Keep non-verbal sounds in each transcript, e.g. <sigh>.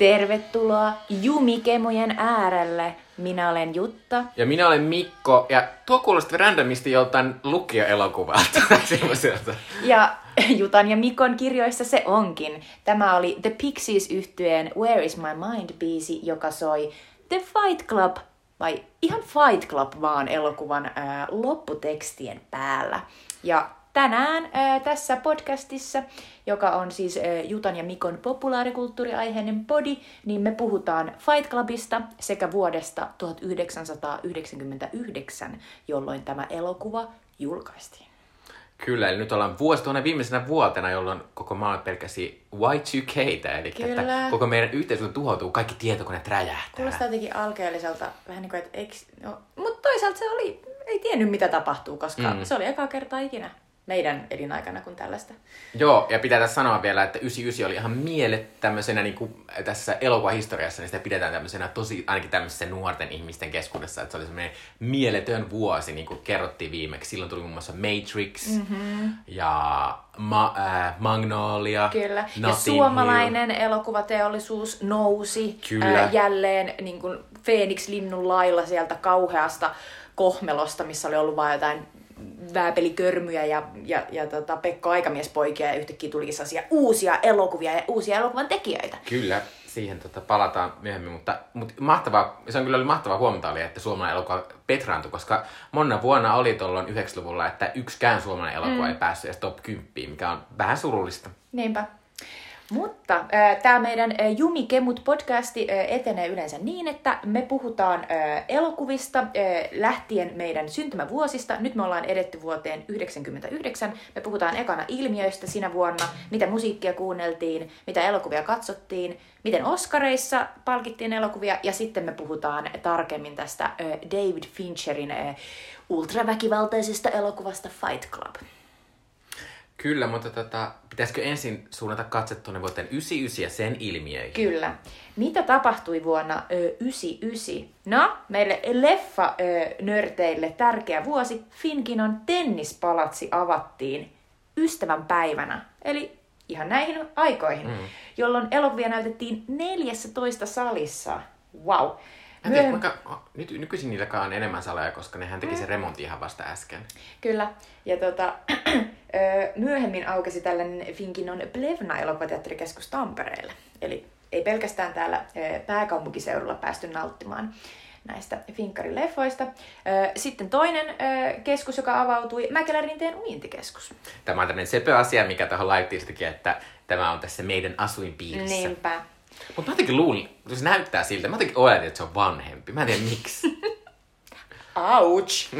Tervetuloa Jumikemojen äärelle. Minä olen Jutta. Ja minä olen Mikko, ja tuo kuulosti randomisti joltain lukija-elokuvalta. <laughs> semmoiselta. Ja Jutan ja Mikon kirjoissa se onkin. Tämä oli The Pixies yhtyeen Where is my mind biisi, joka soi The Fight Club, vai ihan Fight Club vaan elokuvan ää, lopputekstien päällä. Ja tänään ää, tässä podcastissa, joka on siis ää, Jutan ja Mikon populaarikulttuuriaiheinen podi, niin me puhutaan Fight Clubista sekä vuodesta 1999, jolloin tämä elokuva julkaistiin. Kyllä, eli nyt ollaan vuosituhannen viimeisenä vuotena, jolloin koko maailma pelkäsi Y2K, eli Kyllä. että koko meidän yhteiskunta tuhoutuu, kaikki tietokoneet räjähtää. Kuulostaa jotenkin alkeelliselta, vähän niin kuin, että eikö, no, mutta toisaalta se oli, ei tiennyt mitä tapahtuu, koska mm. se oli ekaa kertaa ikinä meidän elinaikana kuin tällaista. Joo, ja pitää tässä sanoa vielä, että 99 oli ihan mielet tämmöisenä niin kuin tässä elokuvahistoriassa, niin sitä pidetään tämmöisenä tosi, ainakin tämmöisessä nuorten ihmisten keskuudessa, että se oli semmoinen mieletön vuosi, niin kuin kerrottiin viimeksi. Silloin tuli muun muassa Matrix mm-hmm. ja Ma- äh, Magnolia. Kyllä, ja suomalainen elokuvateollisuus nousi Kyllä. Äh, jälleen niin kuin Phoenix linnun lailla sieltä kauheasta kohmelosta, missä oli ollut vain jotain vääpelikörmyjä ja, ja, ja tota, Pekka Aikamiespoikia ja yhtäkkiä tulikin sellaisia uusia elokuvia ja uusia elokuvan tekijöitä. Kyllä, siihen tota, palataan myöhemmin, mutta, mutta mahtavaa, se on kyllä oli mahtavaa huomata oli, että suomalainen elokuva petraantui, koska monna vuonna oli tuolloin 90-luvulla, että yksikään suomalainen elokuva mm. ei päässyt edes top 10, mikä on vähän surullista. Niinpä. Mutta äh, tämä meidän äh, Jumi Kemut podcasti äh, etenee yleensä niin, että me puhutaan äh, elokuvista äh, lähtien meidän syntymävuosista. Nyt me ollaan edetty vuoteen 1999. Me puhutaan ekana ilmiöistä sinä vuonna, mitä musiikkia kuunneltiin, mitä elokuvia katsottiin, miten Oscareissa palkittiin elokuvia ja sitten me puhutaan tarkemmin tästä äh, David Fincherin äh, ultraväkivaltaisesta elokuvasta Fight Club. Kyllä, mutta tota, pitäisikö ensin suunnata katse tuonne vuoteen 99 ja sen ilmiöihin? Kyllä. Mitä tapahtui vuonna ö, 99? No, meille leffa-nörteille tärkeä vuosi. Finkinon tennispalatsi avattiin ystävän päivänä, eli ihan näihin aikoihin, mm. jolloin elokuvia näytettiin 14 salissa. Wow. Mä en tiedä, kuinka, nyt, nykyisin niilläkään on enemmän saleja, koska nehän teki sen remontin ihan vasta äsken. Kyllä. Ja tota, <clears throat> myöhemmin aukesi tällainen Finkinon Plevna elokuvateatterikeskus Tampereelle. Eli ei pelkästään täällä pääkaupunkiseudulla päästy nauttimaan näistä Finkkarileffoista. Sitten toinen keskus, joka avautui, Mäkelärinteen uintikeskus. Tämä on tämmöinen sepö asia, mikä tuohon laitettiin että tämä on tässä meidän asuinpiirissä. Niinpä. Mutta mä jotenkin luulin, kun se näyttää siltä, mä jotenkin oletin, että se on vanhempi. Mä en tiedä miksi. Ouch!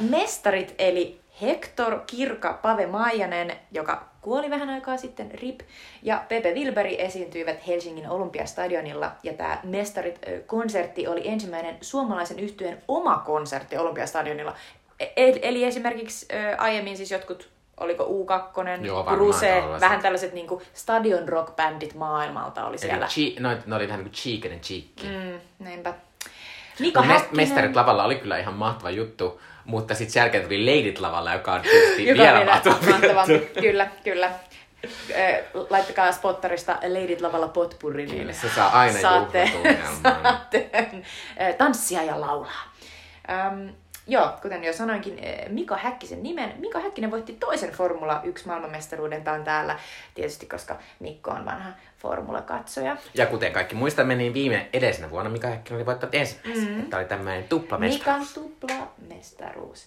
Mestarit eli Hector Kirka Pave Maijanen, joka kuoli vähän aikaa sitten, RIP, ja Pepe Wilberi esiintyivät Helsingin Olympiastadionilla. Ja tämä Mestarit-konsertti oli ensimmäinen suomalaisen yhtyeen oma konsertti Olympiastadionilla. E- Eli esimerkiksi aiemmin siis jotkut, oliko U2, Joo, tällaiset. vähän tällaiset niinku stadion rock-bändit maailmalta oli siellä. Eli chi, no, ne oli vähän niin kuin Cheek and Cheek. Mm, niinpä. Mika No, mest- Häkkinen. mestarit lavalla oli kyllä ihan mahtava juttu, mutta sitten sen jälkeen tuli Ladyt lavalla, joka on <laughs> tietysti Joka vielä vielä mahtavampi. Kyllä, kyllä. Laittakaa spottarista Leidit lavalla potpurri, niin Kyllä, se saa aina saatte, <laughs> saatte tanssia ja laulaa. Öm, joo, kuten jo sanoinkin ö, Mika Häkkisen nimen. Mika Häkkinen voitti toisen Formula 1 maailmanmestaruuden. Tämä täällä tietysti, koska Mikko on vanha formulakatsoja. Ja kuten kaikki muistamme, niin viime edellisenä vuonna Mika Häkkinen oli voittanut ensimmäisen. Mm. Tämä oli tämmöinen tuplamestaruus. Mikan tuplamestaruus.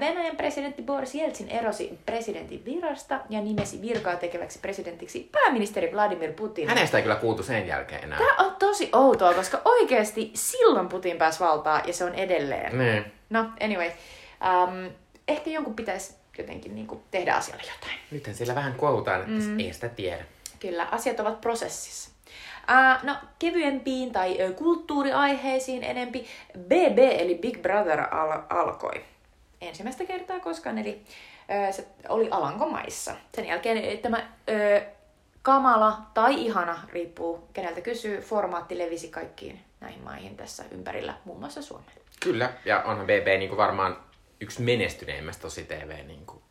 Venäjän presidentti Boris Jeltsin erosi presidentin virasta ja nimesi virkaa tekeväksi presidentiksi pääministeri Vladimir Putin. Hänestä ei kyllä kuultu sen jälkeen enää. Tämä on tosi outoa, koska oikeasti silloin Putin pääsi valtaan ja se on edelleen. Niin. No, anyway. Um, ehkä jonkun pitäisi jotenkin niin kuin, tehdä asialle jotain. Nythän siellä vähän kuohutaan, että mm. ei sitä tiedä. Kyllä, asiat ovat prosessissa. Uh, no, kevyempiin tai ö, kulttuuriaiheisiin enempi BB eli Big Brother al- alkoi. Ensimmäistä kertaa koskaan, eli ö, se oli Alankomaissa. Sen jälkeen tämä ö, kamala tai ihana, riippuu keneltä kysyy, formaatti levisi kaikkiin näihin maihin tässä ympärillä, muun muassa Suomeen. Kyllä, ja onhan BB niin kuin varmaan yksi menestyneimmästä tosi TV niin kuin.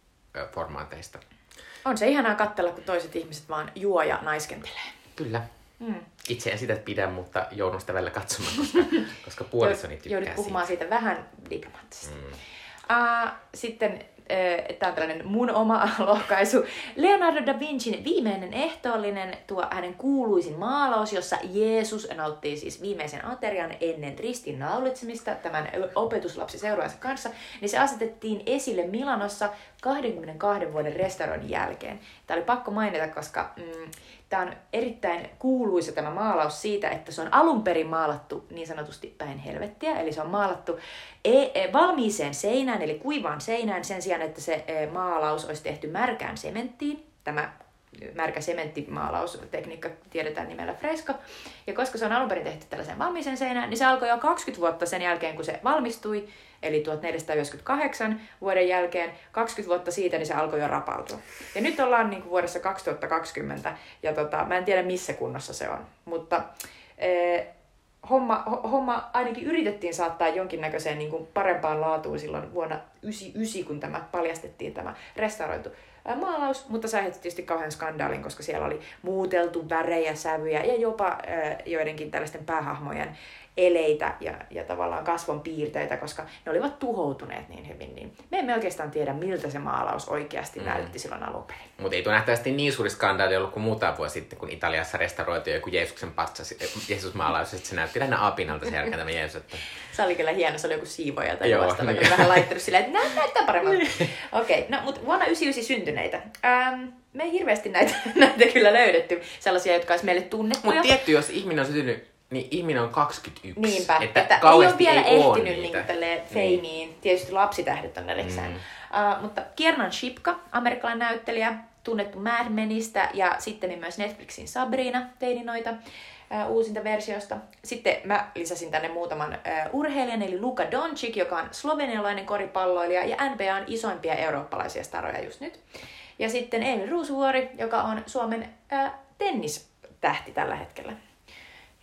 On se ihanaa katsella, kun toiset ihmiset vaan juo ja naiskentelee. Kyllä. Mm. Itse en sitä pidä, mutta joudun sitä välillä katsomaan, koska, <laughs> koska puolisoni tykkää Joudut puhumaan siitä. siitä vähän diplomaattisesti. Mm. Uh, sitten uh, tämä on tällainen mun oma <laughs> lohkaisu. Leonardo da Vincin viimeinen ehtoollinen, tuo hänen kuuluisin maalaus, jossa Jeesus nauttii siis viimeisen aterian ennen ristin naulitsemista tämän opetuslapsi seuraansa kanssa, niin se asetettiin esille Milanossa 22 vuoden restauroinnin jälkeen. Tämä oli pakko mainita, koska mm, tämä on erittäin kuuluisa tämä maalaus siitä, että se on alun perin maalattu niin sanotusti päin helvettiä, eli se on maalattu e- e- valmiiseen seinään, eli kuivaan seinään, sen sijaan, että se e, maalaus olisi tehty märkään sementtiin. Tämä märkä sementtimaalaustekniikka tiedetään nimellä fresko. Ja koska se on alun perin tehty tällaisen valmiiseen seinään, niin se alkoi jo 20 vuotta sen jälkeen, kun se valmistui, eli 1498 vuoden jälkeen, 20 vuotta siitä, niin se alkoi jo rapautua. Ja nyt ollaan niin kuin vuodessa 2020, ja tota, mä en tiedä missä kunnossa se on, mutta eh, homma, ho- homma ainakin yritettiin saattaa jonkinnäköiseen niin kuin parempaan laatuun silloin vuonna 99, kun tämä paljastettiin tämä restauroitu ää, maalaus, mutta se aiheutti tietysti kauhean skandaalin, koska siellä oli muuteltu värejä, sävyjä ja jopa ää, joidenkin tällaisten päähahmojen eleitä ja, ja tavallaan kasvon piirteitä, koska ne olivat tuhoutuneet niin hyvin. Niin me emme oikeastaan tiedä, miltä se maalaus oikeasti mm. näytti silloin alun perin. Mutta ei tuo nähtävästi niin suuri skandaali ollut kuin muutama vuosi sitten, kun Italiassa restauroitiin joku Jeesuksen patsas, Jeesus-maalaus, että se näytti lähinnä apinalta sen jälkeen tämä Jeesus. Että... <laughs> Se oli kyllä hieno, se oli joku siivoja tai Joo, vastaava, niin. vähän laittanut silleen, että näyttää paremmalta. Okei, okay, no mutta vuonna 99 syntyneitä. Ähm, me ei hirveästi näitä, <laughs> näitä kyllä löydetty, sellaisia, jotka olisi meille tunnettuja. Mutta tietty, jos ihminen on syntynyt, niin ihminen on 21. Niinpä, että, että ei ole vielä ei ehtinyt niitä. niin tälleen feimiin. Tietysti lapsitähdet on erikseen. Mm. Uh, mutta Kiernan Shipka, amerikkalainen näyttelijä, tunnettu Mad Menistä ja sitten myös Netflixin Sabrina teini noita uh, uusinta versiosta. Sitten mä lisäsin tänne muutaman uh, urheilijan, eli Luka Doncic, joka on slovenialainen koripalloilija ja NBAn isoimpia eurooppalaisia staroja just nyt. Ja sitten Emil Ruusuvuori, joka on Suomen uh, tennistähti tällä hetkellä.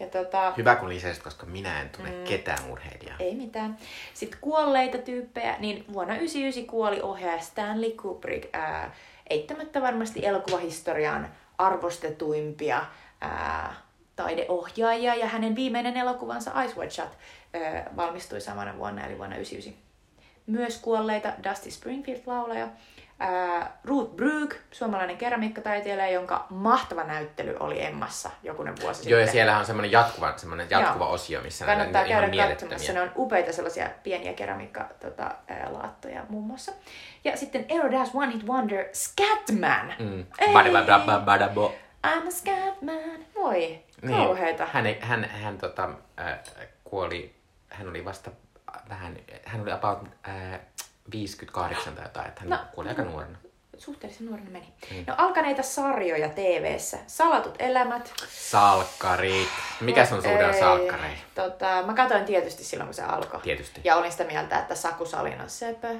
Ja tota, Hyvä kun lisäsit, koska minä en tunne mm. ketään urheilijaa. ei mitään. Sitten kuolleita tyyppejä, niin vuonna 1999 kuoli ohjaaja Stanley Kubrick. Ää, eittämättä varmasti elokuvahistorian arvostetuimpia ää, taideohjaajia, ja hänen viimeinen elokuvansa Ice White Shut ää, valmistui samana vuonna, eli vuonna 1999. Myös kuolleita Dusty Springfield-laulaja, ää, Ruth Brugge, suomalainen keramiikkataiteilija, jonka mahtava näyttely oli Emmassa jokunen vuosi Joo, ja sitten. siellä on semmoinen jatkuva, semmoinen jatkuva Joo. osio, missä Kannattaa näitä ihan käydä katsomassa. Ne on upeita sellaisia pieniä keramiikkalaattoja tota, muun muassa. Ja sitten Aerodash One Hit Wonder Scatman. Mm. Ei. Badabadabba, badabo. I'm a Scatman. Voi, Niin. kauheita. Hän, ei- hän, hän tota, äh, kuoli, hän oli vasta vähän, hän oli about äh, 58 tai jotain, että hän No. kuoli aika nuorena. Suhteellisen nuorena meni. Mm. No alkaneita sarjoja TV-ssä. Salatut elämät. Salkkarit. Mikä sun suhde on Ei. salkkareihin? Tota, mä katsoin tietysti silloin, kun se alkoi. Tietysti. Ja olin sitä mieltä, että Saku Salin on söpö.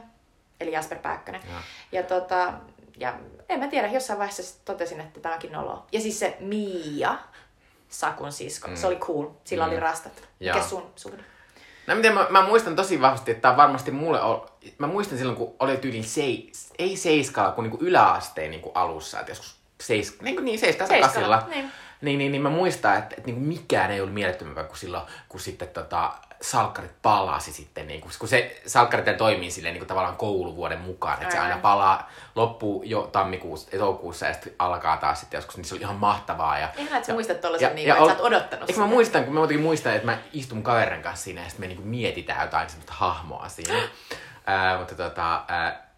Eli Jasper Pääkkönen. Joo. Ja tota, ja en mä tiedä, jossain vaiheessa totesin, että tämäkin nolo. Ja siis se Mia, Sakun sisko, mm. se oli cool. Sillä mm. oli rastat. Mikä sun suhde? No miten mä, mä muistan tosi vahvasti, että on varmasti mulle, ol, mä muistan silloin, kun oli tyyliin seis, ei seiskalla, kun niinku yläasteen niinku alussa, että joskus seis, niin, kuin niin seiskalla, Seiskalla, kasilla. niin. Niin, niin, niin mä muistan, että, että niin mikään ei ollut mielettömämpää kuin silloin, kun sitten tota, salkkarit palasi sitten, niin kuin, kun se salkkarit toimii silleen niin kuin tavallaan kouluvuoden mukaan, että se aina palaa, loppuu jo tammikuussa, toukokuussa ja sitten alkaa taas sitten joskus, niin se oli ihan mahtavaa. Ja, Ihan, että sä muistat tollasen, niin, että sä oot odottanut Eikö mä muistan, kun mä jotenkin muistan, että mä istun kaverin kanssa siinä ja sitten me niinku mietitään jotain semmoista hahmoa siinä. <gasps> Ää, mutta tota, ää,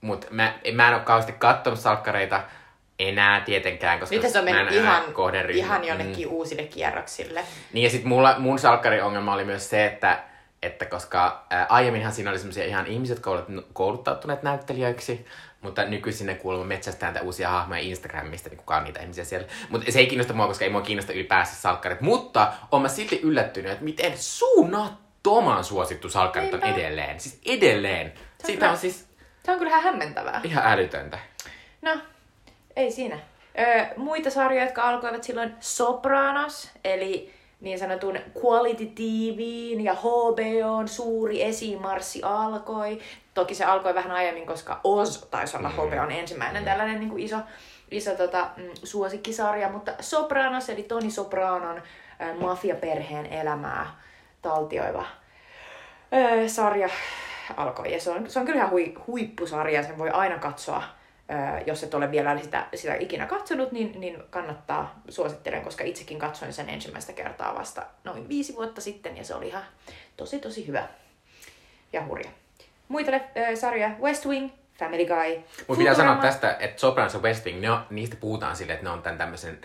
mut mä, mä en ole kauheasti katsonut salkkareita enää tietenkään, koska Nyt se on mä en mennyt ihan, kohderyhmä. ihan Mm. jonnekin uusille kierroksille. Niin ja sit mulla, mun salkkariongelma oli myös se, että, että koska ää, aiemminhan siinä oli semmoisia ihan ihmiset koulut, kouluttautuneet näyttelijöiksi, mutta nykyisin ne kuulemma metsästään näitä uusia hahmoja Instagramista, niin kukaan niitä ihmisiä siellä. Mutta se ei kiinnosta mua, koska ei mua kiinnosta ylipäänsä salkkarit. Mutta on mä silti yllättynyt, että miten suunnattoman suosittu salkkarit on edelleen. Siis edelleen. on Siitä kyllä- on siis Se on kyllä ihan hämmentävää. ihan älytöntä. No, ei siinä. Öö, muita sarjoja, jotka alkoivat silloin Sopranos, eli niin sanotun Quality TVn ja HBOn suuri esimarssi alkoi. Toki se alkoi vähän aiemmin, koska Oz taisi olla Mm. HBOn ensimmäinen tällainen niin kuin iso iso tota, mm, suosikkisarja, mutta Sopranos, eli Toni Sopranon äh, mafiaperheen elämää taltioiva äh, sarja alkoi. Ja se on, se on kyllä ihan hui, huippusarja, sen voi aina katsoa. Jos et ole vielä sitä, sitä ikinä katsonut, niin, niin kannattaa, suosittelen, koska itsekin katsoin sen ensimmäistä kertaa vasta noin viisi vuotta sitten, ja se oli ihan tosi tosi hyvä ja hurja. Muita äh, sarjoja, West Wing, Family Guy. Mutta pitää sanoa tästä, että Sopranos ja West Wing, ne on, niistä puhutaan silleen, että ne on tämän tämmöisen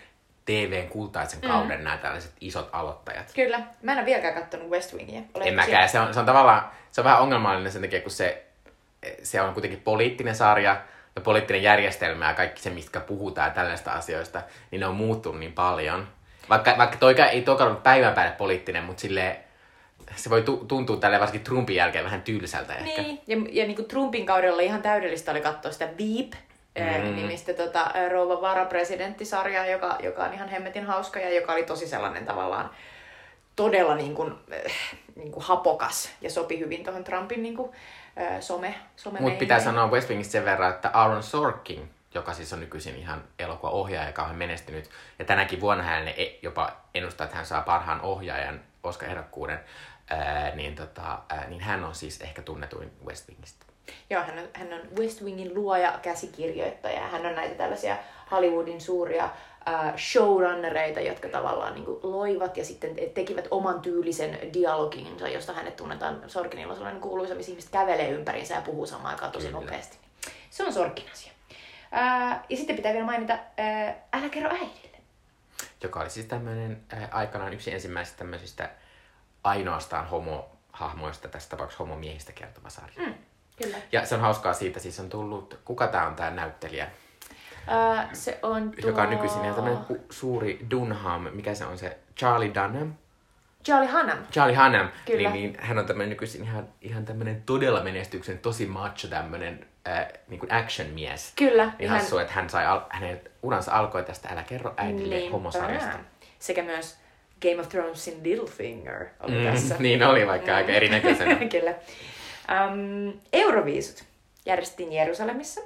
TVn kultaisen kauden mm. nämä tällaiset isot aloittajat. Kyllä. Mä en ole vieläkään katsonut West Wingia. Olen en mäkään. Se on, se on tavallaan, se on vähän ongelmallinen sen takia, kun se, se on kuitenkin poliittinen sarja ja poliittinen järjestelmä ja kaikki se, mistä puhutaan tällaista asioista, niin ne on muuttunut niin paljon. Vaikka, vaikka toika ei toika ollut päivän päälle poliittinen, mutta silleen, se voi tuntua tälle varsinkin Trumpin jälkeen vähän tylsältä ehkä. Niin, ja, ja niin kuin Trumpin kaudella ihan täydellistä oli katsoa sitä Veep, eh, mm. nimistä tota, eh, rouva varapresidenttisarjaa, joka, joka on ihan hemmetin hauska ja joka oli tosi sellainen tavallaan todella niin kuin, äh, niin kuin hapokas ja sopi hyvin tuohon Trumpin niin kuin, äh, some, some Mutta pitää sanoa West Wingistä sen verran, että Aaron Sorkin, joka siis on nykyisin ihan elokuvaohjaaja, joka on menestynyt, ja tänäkin vuonna hän e- jopa ennustaa, että hän saa parhaan ohjaajan Oscar-ehdokkuuden, niin, tota, ää, niin hän on siis ehkä tunnetuin West Wingistä. Joo, hän on, hän on West Wingin luoja, käsikirjoittaja. Hän on näitä tällaisia Hollywoodin suuria showrunnereita, jotka tavallaan niin loivat ja sitten tekivät oman tyylisen dialoginsa, josta hänet tunnetaan. Sorkinilla on sellainen kuuluisa, missä ihmiset kävelee ympäriinsä ja puhuu samaan aikaan tosi Kyllä. nopeasti. Se on Sorkin asia. Äh, ja sitten pitää vielä mainita äh, Älä kerro äidille. Joka oli siis tämmöinen aikanaan yksi ensimmäisistä tämmöisistä ainoastaan homo-hahmoista, tässä tapauksessa homomiehistä kertova sarja. Mm, kyllä. Ja se on hauskaa siitä, siis on tullut, kuka tämä on tämä näyttelijä? Uh, se on tuo... Joka on nykyisin ihan tämmöinen suuri Dunham, mikä se on se, Charlie Dunham? Charlie Hunnam. Charlie Hunnam, Kyllä. Niin, niin hän on tämmöinen nykyisin ihan, ihan tämmöinen todella menestyksen, tosi macho tämmöinen äh, niin kuin action-mies. Kyllä. Niin ihan... hassu, että hän sai, al- hänen uransa alkoi tästä Älä kerro äidille niin, homosarjasta. Sekä myös Game of Thronesin Littlefinger oli mm, tässä. <laughs> niin oli, vaikka mm. aika erinäköisenä. <laughs> Kyllä. Um, Euroviisut järjestettiin Jerusalemissa.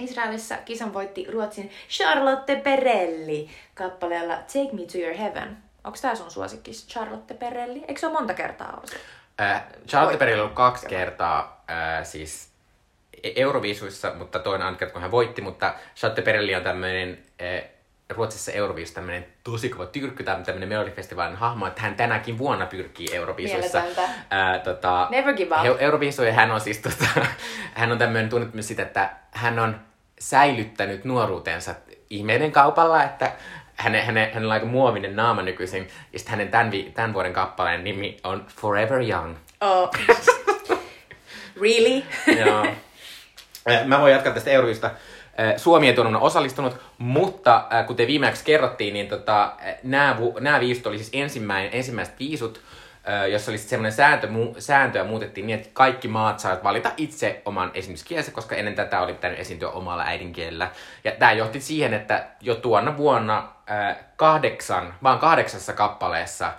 Israelissa kisan voitti Ruotsin Charlotte Perelli kappaleella Take Me to Your Heaven. Onko tämä sun suosikki, Charlotte Perelli? Eikö se ole monta kertaa ollut? Äh, Charlotte Perelli on kaksi kertaa äh, siis e- Euroviisuissa, mutta toinen on kerta, kun hän voitti, mutta Charlotte Perelli on tämmöinen äh, Ruotsissa Euroviisussa tämmöinen tosi kova tyrkky, tämmöinen melodifestivaalin hahmo, että hän tänäkin vuonna pyrkii Euroviisuissa. Ää, tota, Never give up. Euroviisuja hän on siis tota, <laughs> hän on tämmöinen tunnettu myös sitä, että hän on säilyttänyt nuoruutensa ihmeiden kaupalla, että hänen, hänen, hänellä on aika muovinen naama nykyisin, ja sitten hänen tämän, tämän vuoden kappaleen nimi on Forever Young. Oh. <laughs> really? Joo. Mä voin jatkaa tästä Euroviisusta. Suomi ei tuonut osallistunut, mutta kuten viimeksi kerrottiin, niin tota, nämä, nämä viisut oli siis ensimmäinen, ensimmäiset viisut, jossa oli semmoinen sääntö, mu, sääntöä muutettiin niin, että kaikki maat saivat valita itse oman kielensä, koska ennen tätä oli pitänyt esiintyä omalla äidinkielellä. Ja tämä johti siihen, että jo tuona vuonna kahdeksan, vaan kahdeksassa kappaleessa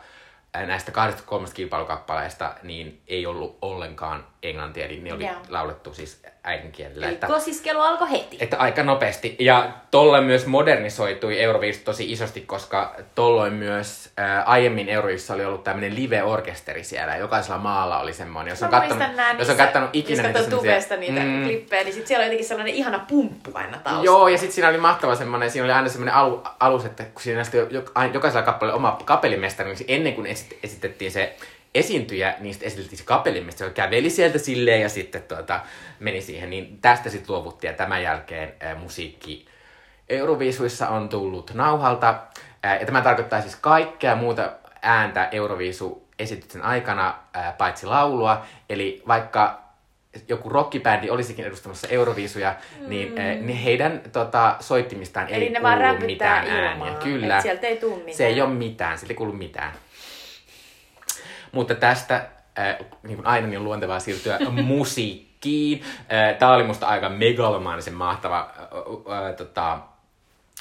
näistä 23 kilpailukappaleesta niin ei ollut ollenkaan englantia, eli ne oli yeah. laulettu siis äidinkielellä. Eli että, kosiskelu alkoi heti. Että aika nopeasti. Ja tolle myös modernisoitui Euroviisut tosi isosti, koska tolloin myös ää, aiemmin Euroviisussa oli ollut tämmöinen live-orkesteri siellä. Jokaisella maalla oli semmoinen. Jos on, kattonut, jos on kattonut ikinä niitä semmoisia... niitä mm, klippejä, niin sit siellä oli jotenkin sellainen ihana pumppu aina taustalla. Joo, ja sitten siinä oli mahtava semmoinen, siinä oli aina semmoinen alu, alus, että kun siinä jokaisella kappaleella oma kapellimestari, niin ennen kuin esitettiin se esiintyjä, niistä esiteltiin se kapellimista, joka käveli sieltä silleen ja sitten tuota, meni siihen, niin tästä sitten luovuttiin ja tämän jälkeen ää, musiikki Euroviisuissa on tullut nauhalta. Ää, ja tämä tarkoittaa siis kaikkea muuta ääntä Euroviisu esityksen aikana, ää, paitsi laulua. Eli vaikka joku rockibändi olisikin edustamassa Euroviisuja, niin, mm. niin, niin heidän tota, soittimistaan Eli ei kuulu mitään ilmaa. ääniä. Kyllä. Sieltä ei tule mitään. Se ei ole mitään, sieltä ei kuulu mitään. Mutta tästä äh, niin kuin aina niin luontevaa siirtyä <laughs> musiikkiin. Äh, Tämä oli musta aika megalomaanisen mahtava äh, äh, tota,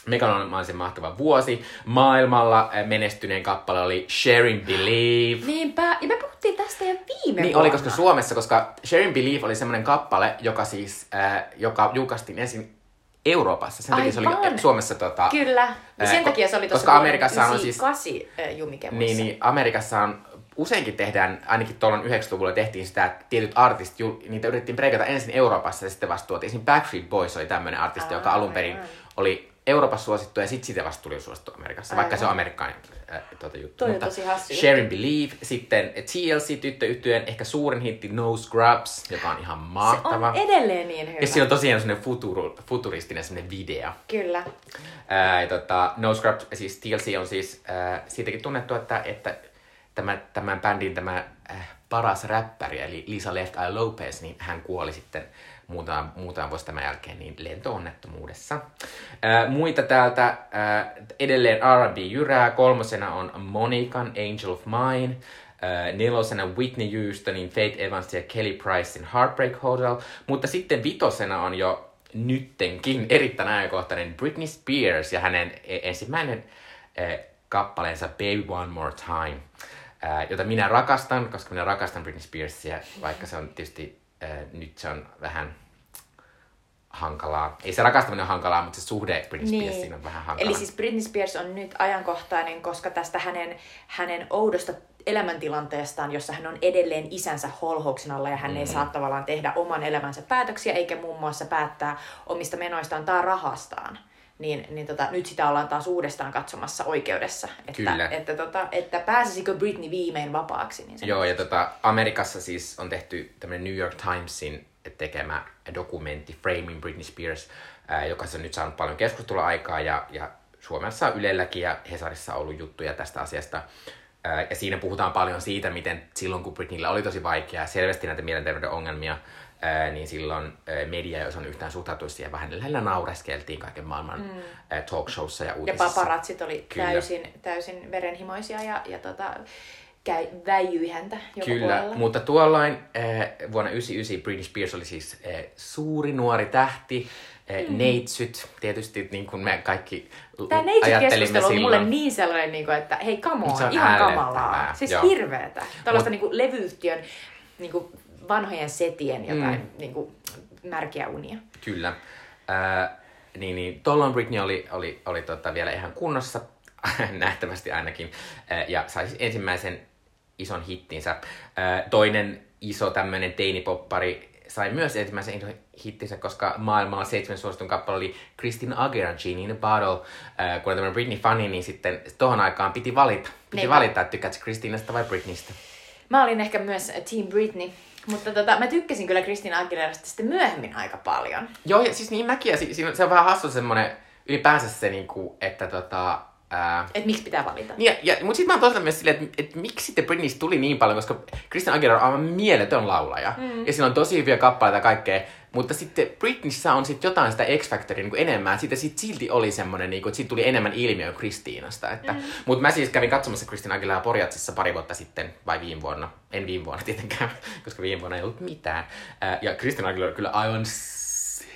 megalomaanisen mahtava vuosi. Maailmalla äh, menestyneen kappale oli Sharing Believe. Niinpä, ja me puhuttiin tästä jo viime Niin vuonna. oli, koska Suomessa, koska Sharing Believe oli semmoinen kappale, joka siis, äh, joka julkaistiin ensin Euroopassa. Sen takia se oli Aivan. Suomessa tota, Kyllä. Ja sen Ää, takia se oli tuossa koska Amerikassa on siis- 98 jumikemuissa. Niin, niin Amerikassa on useinkin tehdään, ainakin tuolla 90-luvulla tehtiin sitä, että tietyt artistit, niitä yritettiin breikata ensin Euroopassa ja sitten vasta tuotiin. Esimerkiksi Backstreet Boys oli tämmöinen artisti, joka alun perin oli Euroopassa suosittu ja sitten siitä vasta tuli suosittu Amerikassa, vaikka se on amerikkalainen äh, tuota juttu. Toi Mutta tosi hassu Share and Believe, sitten TLC tyttöyhtyeen ehkä suurin hitti No Scrubs, joka on ihan se mahtava. on edelleen niin hyvä. ja siinä on tosiaan semmoinen futuru, futuristinen semmoinen video. Kyllä. Ää, ja tota, no Scrubs, siis TLC on siis ää, siitäkin tunnettu, että, että tämä, tämän bändin tämä äh, paras räppäri, eli Lisa Left Eye Lopez, niin hän kuoli sitten muutama, muutama vuosi tämän jälkeen niin lentoonnettomuudessa. Ää, muita täältä ää, edelleen R&B jyrää. Kolmosena on Monikan Angel of Mine. Ää, nelosena Whitney Houstonin Faith Evans ja Kelly Pricein Heartbreak Hotel. Mutta sitten vitosena on jo nyttenkin erittäin ajankohtainen Britney Spears ja hänen e- ensimmäinen ää, kappaleensa Baby One More Time, ää, jota minä rakastan, koska minä rakastan Britney Spearsia, vaikka se on tietysti ää, nyt se on vähän hankalaa. Ei se rakastaminen ole hankalaa, mutta se suhde Britney niin. Spearsiin on vähän hankalaa. Eli siis Britney Spears on nyt ajankohtainen, koska tästä hänen, hänen oudosta elämäntilanteestaan, jossa hän on edelleen isänsä holhouksen alla ja hän mm. ei saa tavallaan tehdä oman elämänsä päätöksiä, eikä muun muassa päättää omista menoistaan tai rahastaan. Niin, niin tota, nyt sitä ollaan taas uudestaan katsomassa oikeudessa, että, Kyllä. että, tota, että pääsisikö Britney viimein vapaaksi. Niin Joo, ja tota, Amerikassa siis on tehty tämmöinen New York Timesin tekemä dokumentti Framing Britney Spears, ää, joka on nyt saanut paljon keskustelua aikaa ja, ja Suomessa Ylelläkin ja Hesarissa on ollut juttuja tästä asiasta. Ää, ja siinä puhutaan paljon siitä, miten silloin kun Britneyllä oli tosi vaikeaa, selvästi näitä mielenterveyden ongelmia, ää, niin silloin ää, media ei osannut yhtään suhtautua siihen, vähän lähellä naureskeltiin kaiken maailman mm. ää, talkshowssa ja Ja uutisissa. paparatsit oli Kyllä. täysin, täysin verenhimoisia ja, ja tota, käy, väijyi häntä joka Kyllä, puolella. mutta tuolloin äh, vuonna 1999 Britney Spears oli siis äh, suuri nuori tähti, äh, mm. neitsyt, tietysti niin kuin me kaikki Tämä neitsyt-keskustelu on mulle niin sellainen, niin kuin, että hei, come on, Se on ihan ällöttävää, kamalaa. Siis joo. hirveetä. Tällaista Mut- niin kuin levyyhtiön niin kuin vanhojen setien jotain Mm. niin kuin, märkiä unia. Kyllä. Äh, niin, niin tuolloin Britney oli, oli, oli tota vielä ihan kunnossa, <laughs> nähtävästi ainakin, äh, ja sai siis ensimmäisen ison hittinsä. Äh, toinen iso tämmöinen teinipoppari sai myös ensimmäisen ison hittinsä, koska maailmalla seitsemän suositun kappale oli Christina Aguilera, Genie in a Bottle. Äh, kun tämmöinen Britney-fani, niin sitten tohon aikaan piti valita. Piti Niinpä. valita, että tykkäätkö Christinasta vai Britneystä. Mä olin ehkä myös Team Britney, mutta tota, mä tykkäsin kyllä Christina Aguilerasta sitten myöhemmin aika paljon. Joo, ja siis niin mäkin, ja si- siinä, se on vähän hassu semmonen, ylipäänsä se niinku, että tota, ää, Et miksi pitää valita? Niin, ja, ja, mutta sitten mä oon toisaalta myös silleen, että, että miksi sitten Britneystä tuli niin paljon, koska Christina Aguilera on aivan mieletön laulaja. Mm. Ja sillä on tosi hyviä kappaleita ja kaikkea. Mutta sitten Britneyssä on sitten jotain sitä X-Factoria niin enemmän. Siitä sit silti oli semmoinen, niin kuin, että siitä tuli enemmän ilmiö Kristiinasta. Että, mm. Mutta mä siis kävin katsomassa Christina Aguilera Porjatsissa pari vuotta sitten, vai viime vuonna. En viime vuonna tietenkään, <laughs> koska viime vuonna ei ollut mitään. Ää, Ja Christina Aguilera kyllä aivan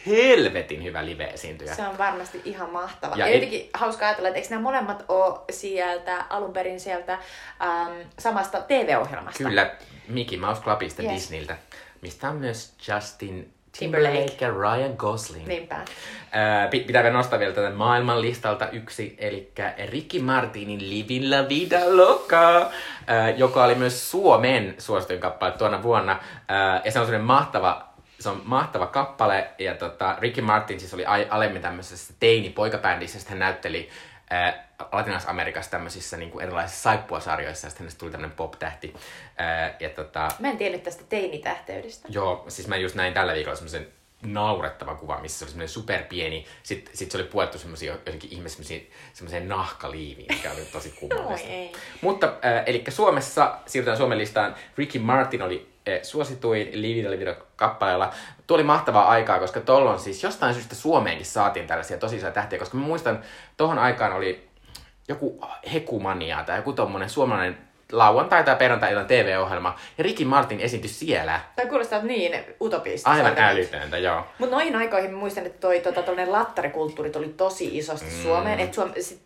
helvetin hyvä live-esiintyjä. Se on varmasti ihan mahtava. Ja Ja, jotenkin hauska ajatella, että eikö nämä molemmat ole sieltä, alun perin sieltä äm, samasta TV-ohjelmasta? Kyllä, Mickey Mouse Clubista Yes. Disneyltä, mistä on myös Justin Timberlake. Timberlake ja Ryan Gosling. Niinpä. Ää, pi- pitää vielä nostaa vielä tätä maailman listalta yksi, eli Ricky Martinin Livin la vida loca, ää, joka oli myös Suomen suosituin kappale tuona vuonna. Ää, ja se on semmoinen mahtava, se on mahtava kappale, ja tota, Ricky Martin siis oli aiemmin tämmöisessä teini-poikabändissä, sitten hän näytteli ää, Latinalais-Amerikassa tämmöisissä niin kuin erilaisissa saippuasarjoissa, ja sitten hänestä tuli tämmöinen pop-tähti. Ää, ja tota, Mä en tiennyt tästä teinitähteydestä. Joo, siis mä just näin tällä viikolla semmoisen naurettava kuva, missä se oli semmoinen superpieni, sit, sit se oli puettu semmoisia jotenkin ihme semmoisiin semmoiseen nahkaliiviin, mikä oli tosi kummallista. Oi ei. Mutta, äh, eli Suomessa, siirrytään Suomen listaan, Ricky Martin oli suosituin Livida Livida kappaleella. Tuo oli mahtavaa aikaa, koska tollon siis jostain syystä Suomeenkin saatiin tällaisia tosi isoja tähtiä, koska mä muistan, tohon aikaan oli joku Hekumania tai joku tommonen suomalainen lauantai- tai perjantai TV-ohjelma, ja Ricky Martin esiintyi siellä. Tai kuulostaa niin utopista. Aivan älytöntä, joo. Mutta noihin aikoihin muistan, että toi tota, lattarikulttuuri tuli tosi isosti mm. Suomeen. Että Suom- sit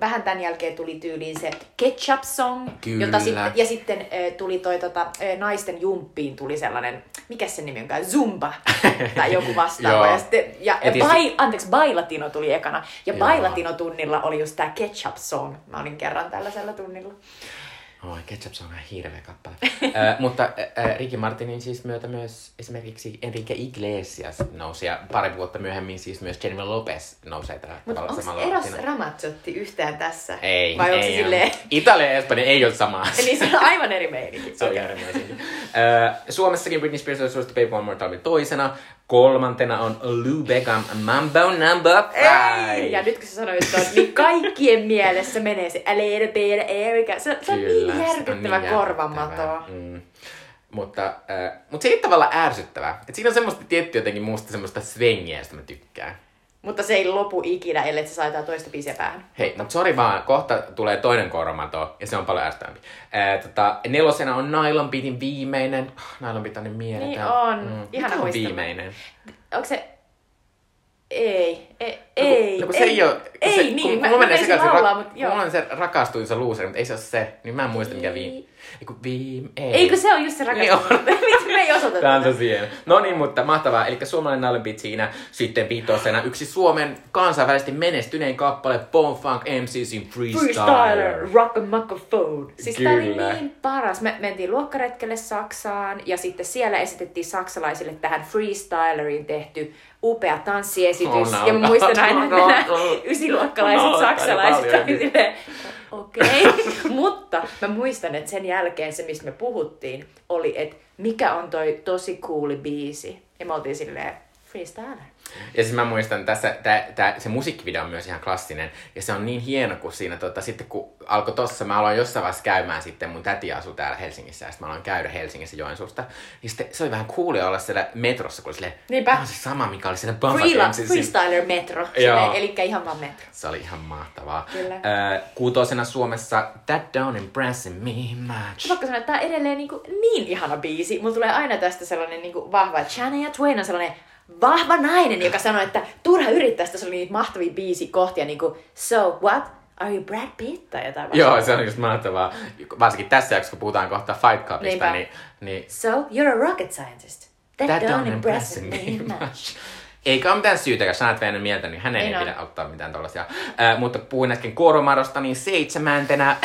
vähän tämän jälkeen tuli tyyliin se Ketchup Song, Kyllä. jota sitten, ja sitten äh, tuli toi tota, äh, naisten jumppiin tuli sellainen, mikä se nimi onkaan, Zumba <laughs> tai joku vastaava. Ja sitten, ja, Ja bai, anteeksi, Bailatino tuli ekana. Ja. Bailatino tunnilla oli just tää Ketchup Song. Mä olin kerran tällaisella tunnilla. Oi, Ketchup se on ihan hirveä kappale. <laughs> äh, mutta äh, Ricky Martinin siis myötä myös esimerkiksi Enrique Iglesias nousi ja pari vuotta myöhemmin siis myös Jennifer Lopez nousee tällä Mutta onko Eros vauhtina. Ramazzotti yhtään tässä? Ei, Vai onko ei se silleen... Italia ja Espanja ei ole sama asia. <laughs> Eli se on aivan eri meininki. Se on Okei. äärimmäisenkin. Ö, Suomessakin Britney Spears olisi suosittu Baby One More Time toisena. Kolmantena on Lou Beckham Mambo Number Five. Ei! Ja nyt kun sä sanoit ton, niin kaikkien mielessä menee se A little bit Erica. Se, se on Kyllä, niin on järkyttävä niin. Mm. Mutta, äh, mutta se ei ole tavallaan ärsyttävää. Et siinä on semmoista tiettyä jotenkin musta semmoista svengiä, josta mä tykkään. Mutta se ei lopu ikinä, ellei se saa toista biisiä päähän. Hei, mutta sori vaan, kohta tulee toinen kormato, ja se on paljon ärsyttävämpi. Tota, nelosena on Nylon Beatin viimeinen. Oh, Nylon Beat on niin mieletön. Niin on. Ihana Mikä on viimeinen? Onko se... Ei, ei, ei. No, kun se ei, ole... Ei, se, niin, kun, mä, mulla mä menisin sekaisin, laulaa, mutta Mulla joo. on se rakastuin se loser, mutta ei se ole se. Niin mä en muista mikä Ei. viime. Ei kun viime... Ei. Eikö se on just se Niin rakastunut? <laughs> Miksi me ei osata Tää on tosi hieno. No niin, mutta mahtavaa. Eli suomalainen Beat siinä. Sitten viitosena yksi Suomen kansainvälisesti menestynein kappale Bone Funk MCsin Freestyler. Freestyler, rock a microphone. Siis tää oli Kyllä. niin paras. Me mentiin luokkaretkelle Saksaan ja sitten siellä esitettiin saksalaisille tähän freestyleriin tehty upea tanssiesitys. Oh, no, ja muistan aina, että no. ysiluokkalaiset No, saksalaiset oli silleen, okei. <laughs> Mutta mä muistan, että sen jälkeen se, mistä me puhuttiin, oli, että mikä on toi tosi cooli biisi. Ja me oltiin silleen, freestyler. Ja siis mä muistan tässä, tää, tää, se musiikkivideo on myös ihan klassinen. Ja se on niin hieno, kun siinä tota, sitten kun alkoi tossa, mä aloin jossain vaiheessa käymään sitten, mun täti asuu täällä Helsingissä, ja sitten mä aloin käydä Helsingissä Joensuusta. Ja sitten se oli vähän coolia olla siellä metrossa, kun oli silleen, Niinpä. "Tää on se sama, mikä oli siinä Bumper Freela, Gamesissa." freestyler metro. Eli ihan vaan metro. Se oli ihan mahtavaa. Kyllä. Ö, kuutosena Suomessa That Don't Impress Me Much. Pakko sanoa, että tää on edelleen niinku niin ihana biisi. Mulla tulee aina tästä sellainen niinku vahva, Shania Twain on sellainen vahva nainen, joka sanoo, että turha yrittää, sitä se oli niitä mahtavia biisikohtia, niinku So what? Are you Brad Pitt? Tai jotain Joo, se on just mahtavaa. Varsinkin tässä jaksossa, kun puhutaan kohta Fight Clubista, niin, niin So, you're a rocket scientist. That, don't, impress me much. Eikä ole mitään syytä, jos Shania Twainin mieltä, niin hänen ei, Ei oo. pidä ottaa mitään tollasia. Äh, mutta puhuin äsken Koromarosta, niin seitsemäntenä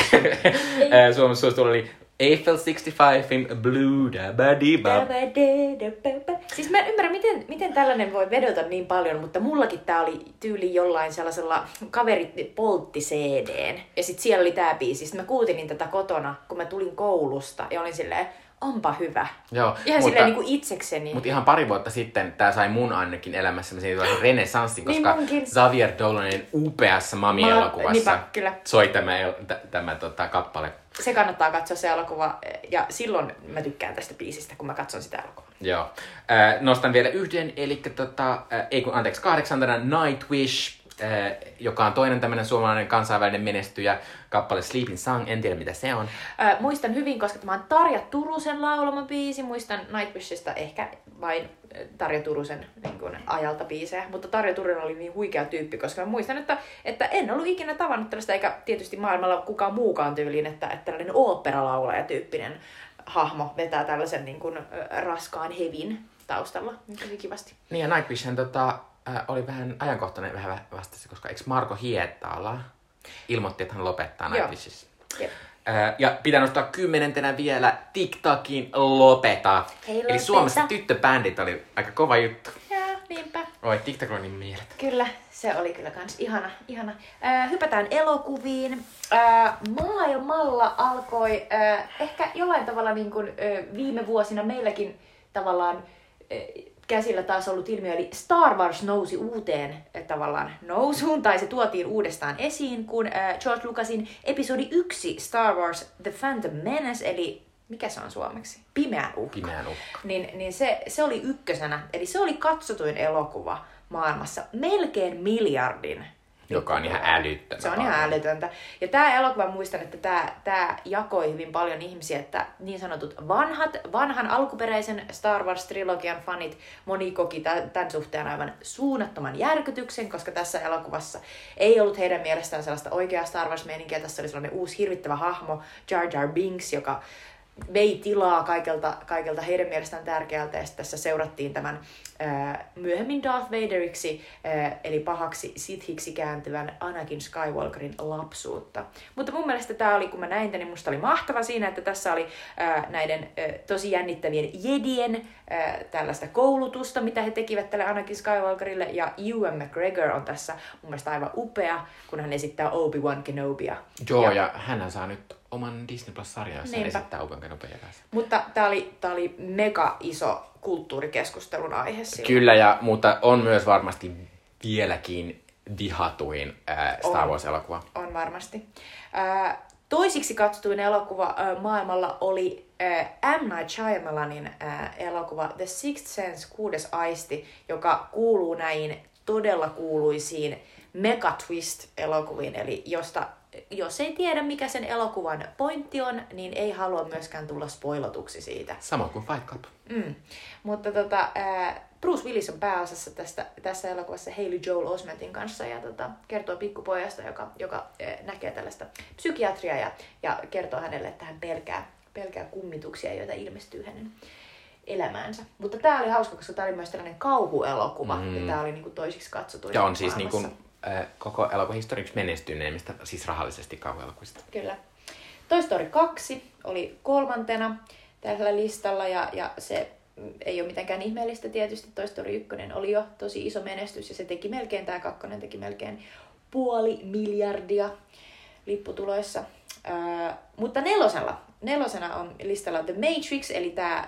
<laughs> Suomessa suositulla oli Eiffel 65in Blue da ba. Siis mä en ymmärrä, miten, miten tällainen voi vedota niin paljon, mutta mullakin tää oli tyyli jollain sellaisella, kaverit poltti CDn. Ja sit siellä oli tää biisi. Sitten mä kuuntelin tätä kotona, kun mä tulin koulusta. Ja olin silleen, onpa hyvä. Joo, Ihan mutta, silleen niin kuin itsekseni. mutta ihan pari vuotta sitten tämä sai mun ainakin elämässä semmoisen renesanssin, Niin koska munkin. Xavier Dolanin upeassa Ma- Mami-elokuvassa niinpä, kyllä. soi tämä, tämä tota, kappale. Se kannattaa katsoa se elokuva. Ja silloin mä tykkään tästä biisistä, kun mä katson sitä elokuvaa. Joo. Äh, nostan vielä yhden, eli tota, äh, ei kun anteeksi, kahdeksantena Nightwish, äh, joka on toinen tämmöinen suomalainen kansainvälinen menestyjä, kappale Sleeping Song, en tiedä mitä se on. Ää, muistan hyvin, koska tämä on Tarja Turusen laulama biisi. Muistan Nightwishista ehkä vain Tarja Turusen niin kuin, ajalta biisejä. Mutta Tarja Turunen oli niin huikea tyyppi, koska mä muistan, että, että en ollut ikinä tavannut tällaista, eikä tietysti maailmalla kukaan muukaan tyyliin, että, että tällainen oopperalaulaja tyyppinen hahmo vetää tällaisen niin kuin, raskaan hevin taustalla. Niin Tosi kivasti. Niin ja Nightwishen tota, äh, oli vähän ajankohtainen vähän vastassa, koska eikö Marko Hiettala ilmoitti, että hän lopettaa Joo. Äh, ja pitää nostaa kymmenentenä vielä TikTokin Lopeta. Hei, Eli. Suomessa tyttöbändit oli aika kova juttu. Ja, niinpä. Oi, TikTok on niin mieletön. Kyllä, se oli kyllä kans ihana. ihana. Äh, hypätään elokuviin. Äh, maailmalla alkoi äh, ehkä jollain tavalla niin kuin, äh, viime vuosina meilläkin tavallaan äh, käsillä taas ollut ilmiö, eli Star Wars nousi uuteen äh, tavallaan nousuun, tai se tuotiin uudestaan esiin, kun äh, George Lucasin episodi 1 Star Wars The Phantom Menace, eli mikä se on suomeksi? Pimeä uhka Pimeän uhka. niin, niin se, se oli ykkösenä. Eli se oli katsotuin elokuva maailmassa melkein miljardin Joka on ihan älyttömän Se on ihan älytöntä. Ja tämä elokuva, muistan, että tämä, tämä jakoi hyvin paljon ihmisiä, että niin sanotut vanhat, vanhan alkuperäisen Star Wars-trilogian fanit, moni koki tä- tämän suhteen aivan suunnattoman järkytyksen, koska tässä elokuvassa ei ollut heidän mielestään sellaista oikeaa Star Wars-meininkiä. Tässä oli sellainen uusi hirvittävä hahmo, Jar Jar Binks, joka vei tilaa kaikelta, kaikelta heidän mielestään tärkeältä, ja tässä seurattiin tämän ää, myöhemmin Darth Vaderiksi, ää, eli pahaksi Sithiksi kääntyvän Anakin Skywalkerin lapsuutta. Mutta mun mielestä tämä oli, kun mä näin tän, niin musta oli mahtava siinä, että tässä oli ää, näiden ää, tosi jännittävien jedien ää, tällaista koulutusta, mitä he tekivät tälle Anakin Skywalkerille, ja Ewan McGregor on tässä mun mielestä aivan upea, kun hän esittää Obi-Wan Kenobia. Joo, Ja- ja, ja hän saa nyt oman Disney Plus-sarjan, jossa Niinpä. esittää kanssa. Mutta tämä oli, tää oli mega iso kulttuurikeskustelun aihe silloin. Kyllä, ja, mutta on myös varmasti vieläkin vihatuin ää, Star On. Wars-elokuva. On varmasti. Ää, toisiksi katsotuin elokuva ää, maailmalla oli ää, M. Night Shyamalanin ää, elokuva The Sixth Sense, kuudes aisti, joka kuuluu näihin todella kuuluisiin megatwist-elokuviin, eli josta jos ei tiedä, mikä sen elokuvan pointti on, niin ei halua myöskään tulla spoilotuksi siitä. Samoin kuin Fight Club. Mm. Mutta tota, Bruce Willis on pääosassa tästä, tässä elokuvassa Hailey Joel Osmentin kanssa ja tota, kertoo pikkupojasta, joka, joka näkee tällaista psykiatriaa ja, ja kertoo hänelle, että hän pelkää, pelkää kummituksia, joita ilmestyy hänen elämäänsä. Mutta tämä oli hauska, koska tämä oli myös tällainen kauhuelokuva Mm. ja tämä oli niinku toisiksi katsotuin Ja on siis niin koko elokuvan historiaksi menestyneimmistä, siis rahallisesti kauhuelokuvista. Kyllä. Toy Story 2 oli kolmantena tällä listalla ja, ja se ei ole mitenkään ihmeellistä tietysti. Toy Story 1 oli jo tosi iso menestys ja se teki melkein, tämä kakkonen teki melkein puoli miljardia lipputuloissa. Ää, mutta nelosella, nelosena on listalla The Matrix, eli tämä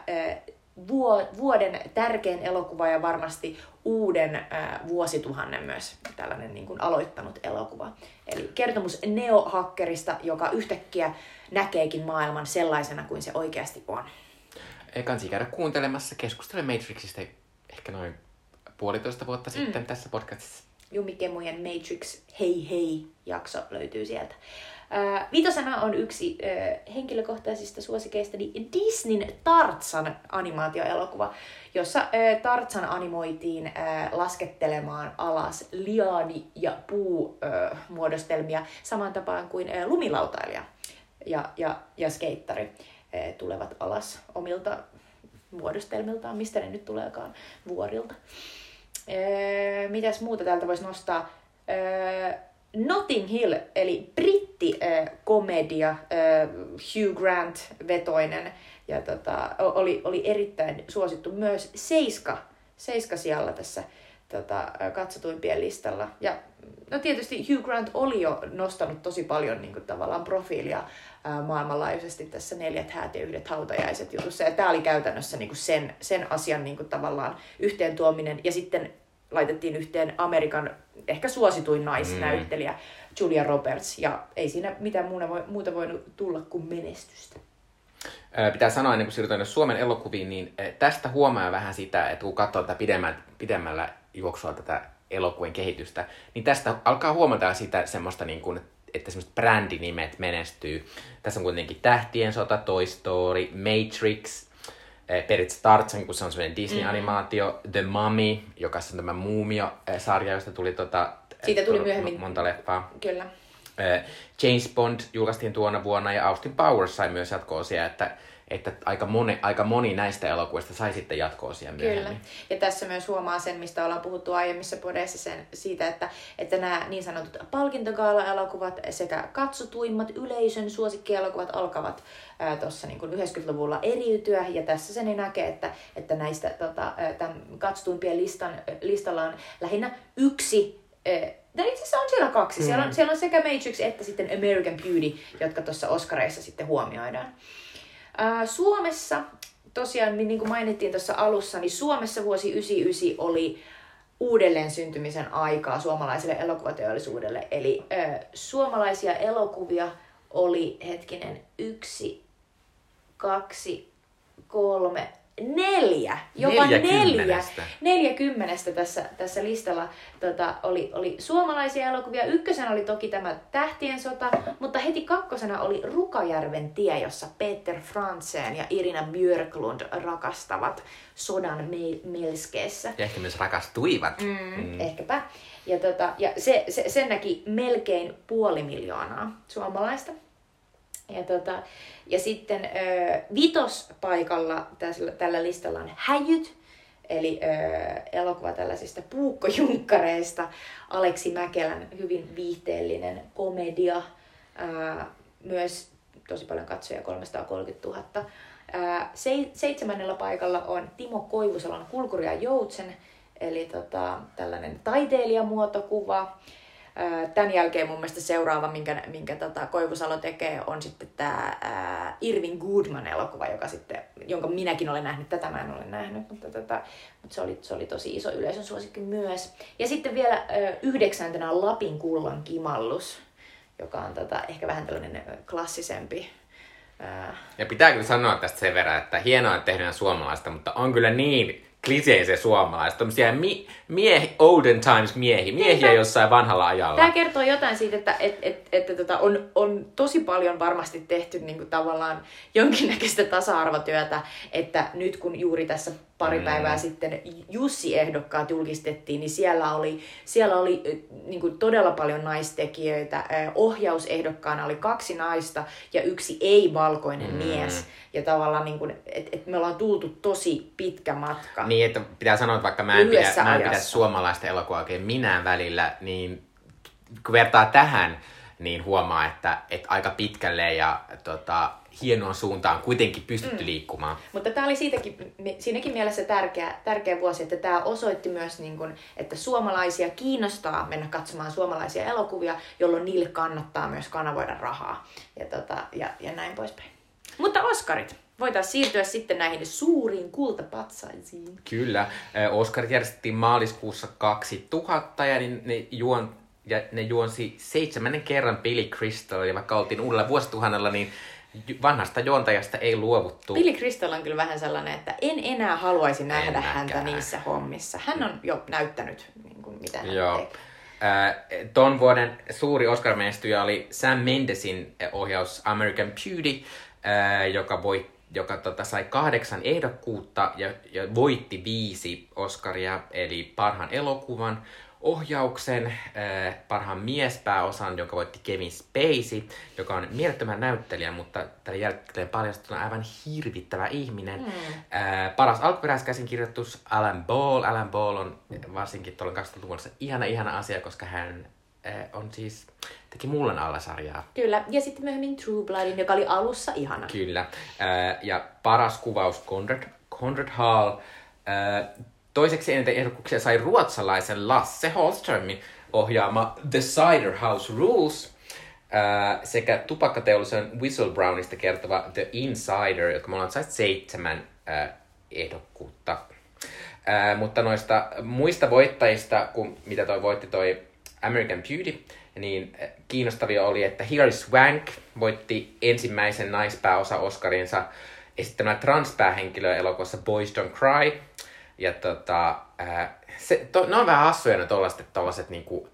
vuoden tärkein elokuva ja varmasti uuden vuosituhannen myös tällainen niin kuin aloittanut elokuva. Eli kertomus neohakkerista, joka yhtäkkiä näkeekin maailman sellaisena kuin se oikeasti on. Kansi käydä kuuntelemassa, keskustele Matrixista ehkä noin puolitoista vuotta Mm. sitten tässä podcastissa. Jumikemujen Matrix Hei Hei jakso löytyy sieltä. Ää, vitosena on yksi ää, henkilökohtaisista suosikeistani Disneyn Tartsan animaatioelokuva, jossa ää, Tartsan animoitiin ää, laskettelemaan alas liani- ja puumuodostelmia saman tapaan kuin ää, lumilautailija ja, ja, ja skeittari ää, tulevat alas omilta muodostelmiltaan, mistä ne nyt tuleekaan, vuorilta. Öö, mitäs muuta täältä voisi nostaa? Öö, Notting Hill, eli brittikomedia, öö, Hugh Grant-vetoinen, ja tota, oli, oli erittäin suosittu myös Seiska, Seiska siellä tässä tota, katsotuimpien listalla. Ja no tietysti Hugh Grant oli jo nostanut tosi paljon niin kuin, tavallaan profiilia ää, maailmanlaajuisesti tässä neljät häät ja yhdet hautajaiset jutussa. Ja tämä oli käytännössä niin kuin sen, sen asian niin kuin, tavallaan yhteen tuominen. Ja sitten laitettiin yhteen Amerikan ehkä suosituin naisnäyttelijä Julia Roberts. Ja ei siinä mitään muuta, voi, muuta voinut tulla kuin menestystä. Ää, Pitää sanoa ennen kuin siirrytään Suomen elokuviin, niin tästä huomaa vähän sitä, että kun katsoo tätä pidemmän, pidemmällä juoksua tätä elokuvien kehitystä, niin tästä alkaa huomata sitä semmoista niin kuin, että semmoiset brändinimet menestyy. Tässä on kuitenkin Tähtien sota, Toy Story, Matrix, ää, periaatteessa Tarzan, kun se on semmoinen Disney-animaatio, The Mummy, joka on tämä Muumio-sarja, josta tuli tota, Siitä tuli myöhemmin. monta leffaa. Kyllä. Äh, James Bond julkaistiin tuona vuonna ja Austin Powers sai myös jatko-osia, että, että aika, moni, aika moni näistä elokuvista sai sitten jatko-osia myöhemmin. Kyllä. Ja tässä myös huomaa sen, mistä ollaan puhuttu aiemmissa podeissa, sen, siitä, että, että nämä niin sanotut palkintogaala-elokuvat sekä katsotuimmat yleisön suosikkielokuvat alkavat tuossa niin 90-luvulla eriytyä. Ja tässä sen näkee, että, että näistä tota, tämän katsotuimpien listan, listalla on lähinnä yksi ää, No itse asiassa on siellä kaksi. Siellä on, siellä on sekä Matrix että sitten American Beauty, jotka tuossa Oscareissa sitten huomioidaan. Suomessa, tosiaan niin kuin mainittiin tuossa alussa, niin Suomessa vuosi 99 oli uudelleen syntymisen aikaa suomalaiselle elokuvateollisuudelle. Eli ää, suomalaisia elokuvia oli hetkinen yksi, kaksi, kolme, neljä, jopa neljä, Neljäkymmenestä. neljäkymmenestä tässä, tässä listalla tota, oli, oli suomalaisia elokuvia. Ykkösenä oli toki tämä Tähtien sota, mutta heti kakkosena oli Rukajärven tie, jossa Peter Frantzen ja Irina Björklund rakastavat sodan me- melskeessä. Ja ehkä myös rakastuivat. Mm, mm. Ehkäpä. Ja, tota, ja se, se, sen näki melkein puoli miljoonaa suomalaista. Ja, tota, ja sitten ö, vitospaikalla tässä, tällä listalla on Häjyt, eli ö, elokuva tällaisista puukkojunkkareista. Aleksi Mäkelän hyvin viihteellinen komedia. Ö, myös tosi paljon katsoja, 330 000. Ö, se, seitsemännellä paikalla on Timo Koivusalon Kulkuri ja Joutsen, eli tota, tällainen taiteilijamuotokuva. Ö, Tämän jälkeen mun mielestä seuraava, minkä, minkä tota Koivusalo tekee, on sitten tämä Irving Goodman-elokuva, joka sitten, jonka minäkin olen nähnyt. Tätä mä en ole nähnyt, mutta, tota, mutta se, oli, se oli tosi iso yleisön suosikki myös. Ja sitten vielä ö, yhdeksäntenä Lapin kullan kimallus, joka on tota, ehkä vähän tällainen klassisempi. Ja pitää kyllä sanoa tästä sen verran, että hienoa, että tehdään suomalaista, mutta on kyllä niin kliseisen suomalaista. Tämmöisiä mi- miehi, olden times miehi, miehiä jossain vanhalla ajalla. Tämä kertoo jotain siitä, että et, et, että tota, on, on tosi paljon varmasti tehty niin kuin tavallaan jonkinnäköistä tasa-arvotyötä, että nyt kun juuri tässä pari Mm. päivää sitten Jussi-ehdokkaat julkistettiin, niin siellä oli, siellä oli niin kuin todella paljon naistekijöitä. Ohjausehdokkaana oli kaksi naista ja yksi ei-valkoinen Mm. mies. Ja tavallaan, niin kuin, et, et me ollaan tultu tosi pitkä matka. Niin, että pitää sanoa, että vaikka mä en, pidä, mä en pidä suomalaista elokuvaa oikein minään välillä, niin kun vertaa tähän, niin huomaa, että, että aika pitkälle ja tota, hienoon suuntaan kuitenkin pystytty mm. liikkumaan. Mutta tämä oli siitäkin, siinäkin mielessä tärkeä, tärkeä vuosi, että tämä osoitti myös, niin kun, että suomalaisia kiinnostaa mennä katsomaan suomalaisia elokuvia, jolloin niille kannattaa myös kanavoida rahaa ja, tota, ja, ja näin poispäin. Mutta Oscarit. Voitaisiin siirtyä sitten näihin suuriin kultapatsaisiin. Kyllä. Ö, Oscarit järjestettiin maaliskuussa 2000 ja niin ne, juon, ja ne juonsi seitsemännen kerran Billy Crystal. Ja vaikka oltiin uudella vuosituhannella, niin vanhasta juontajasta ei luovuttu. Billy Crystal on kyllä vähän sellainen, että en enää haluaisi nähdä En häntä niissä hommissa. Hän on jo näyttänyt, niin kuin, mitä hän Joo. tekee. Äh, ton vuoden suuri Oscar-menestyjä oli Sam Mendesin ohjaus American Beauty, äh, joka, voi, joka tota, sai kahdeksan ehdokkuutta ja, ja voitti viisi Oscaria, eli parhaan elokuvan, ohjauksen, äh, parhaan miespääosan, joka voitti Kevin Spacey, joka on mielettömän näyttelijä, mutta tällä jälkeen paljastuna aivan hirvittävä ihminen. Hmm. Ää, paras alkuperäiskäsinkirjoitus Alan Ball. Alan Ball on varsinkin tuolla 2000-luvulla ihana, ihana asia, koska hän ää, on siis, teki Mullan alla sarjaa. Kyllä, ja sitten myöhemmin True Bloodin, joka oli alussa ihana. Kyllä. Ja paras kuvaus Conrad, Conrad Hall. Toiseksi eniten ehdokkuuksia sai ruotsalaisen Lasse Hallströmin ohjaama The Cider House Rules ää, sekä tupakkateollisuuden Whistlebrowista kertova The Insider, jotka molemmat sai seitsemän ää, ehdokkuutta. Ää, mutta noista muista voittajista, kun mitä toi voitti toi American Beauty, niin kiinnostavia oli, että Hilary Swank voitti ensimmäisen naispääosa Oscarinsa esittämällä transpäähenkilöä elokuvassa Boys Don't Cry. Ja tota, ää, se, to, ne on vähän hassuja ne tollaset, tollaset niinku,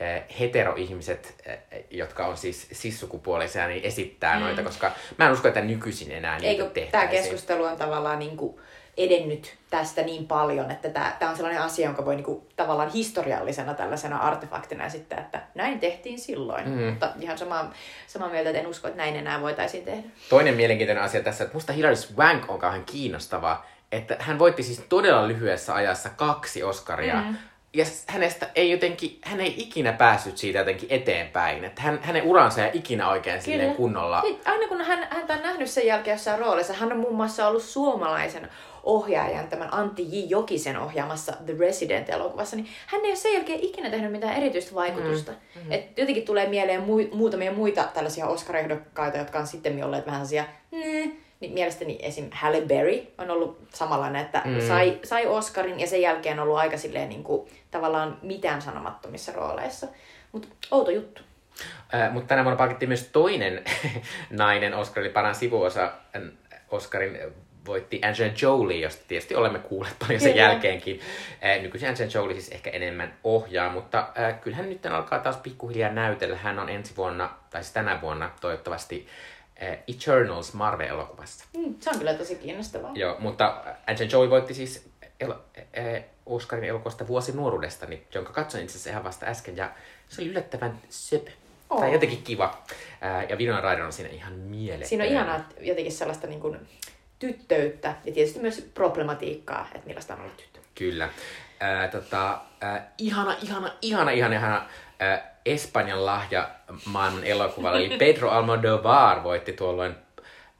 ää, heteroihmiset, ää, jotka on siis sissukupuolisia, niin esittää mm. noita, koska mä en usko, että nykyisin enää niitä Eikö tämä tehtäisiin. keskustelu on tavallaan niin kuin edennyt tästä niin paljon, että tämä, tämä on sellainen asia, jonka voi niin kuin, tavallaan historiallisena tällaisena artefaktina esittää, että näin tehtiin silloin. Mm. Mutta ihan samaa, samaa mieltä, että en usko, että näin enää voitaisiin tehdä. Toinen mielenkiintoinen asia tässä, että musta Hilary Swank on kauhean kiinnostava, että hän voitti siis todella lyhyessä ajassa kaksi Oscaria. Mm. Ja hänestä ei jotenkin, hän ei ikinä päässyt siitä jotenkin eteenpäin. Että hän, hänen uransa ei ikinä oikein silleen kunnolla. Niin, aina kun hän, häntä on nähnyt sen jälkeen jossain roolissa, hän on muun muassa ollut suomalaisen ohjaajan, tämän Antti J. Jokisen ohjaamassa The Resident-elokuvassa, niin hän ei ole sen jälkeen ikinä tehnyt mitään erityistä vaikutusta. Mm. Mm. Et jotenkin tulee mieleen mu- muutamia muita tällaisia Oscar-ehdokkaita, jotka on sitten olleet vähän sellaisia, "Nee." Niin mielestäni esim. Halle Berry on ollut samanlainen, että mm. sai, sai Oscarin ja sen jälkeen ollut aika silleen niin kuin, tavallaan mitään sanomattomissa rooleissa. Mutta outo juttu. Äh, mutta tänä vuonna palkittiin myös toinen <laughs> nainen Oscar, eli paran sivuosa Oscarin voitti Angelina Jolie, josta tietysti olemme kuulleet paljon sen Kyllä. jälkeenkin. Äh, nykyisin Angelina Jolie siis ehkä enemmän ohjaa, mutta äh, kyllähän nyt alkaa taas pikkuhiljaa näytellä. Hän on ensi vuonna, tai siis tänä vuonna toivottavasti, Eternals Marvel-elokuvassa. Mm, se on kyllä tosi kiinnostavaa. Joo, mutta Angelina Jolie voitti siis el- äh, Oscarin elokuvasta vuosi nuoruudestani, jonka katsoin itse asiassa ihan vasta äsken, ja se oli yllättävän söpö. Oo. Tai jotenkin kiva. Ää, ja Winona Ryder on siinä ihan mieletön. Siinä on ihanaa jotenkin sellaista niin kuin, tyttöyttä ja tietysti myös problematiikkaa, että millaista on olla tyttö. Kyllä. Ää, tota, ää, ihana, ihana, ihana, ihana, ihana ää, Espanjan lahja maailman elokuvalle. Eli Pedro Almodovar voitti tuolloin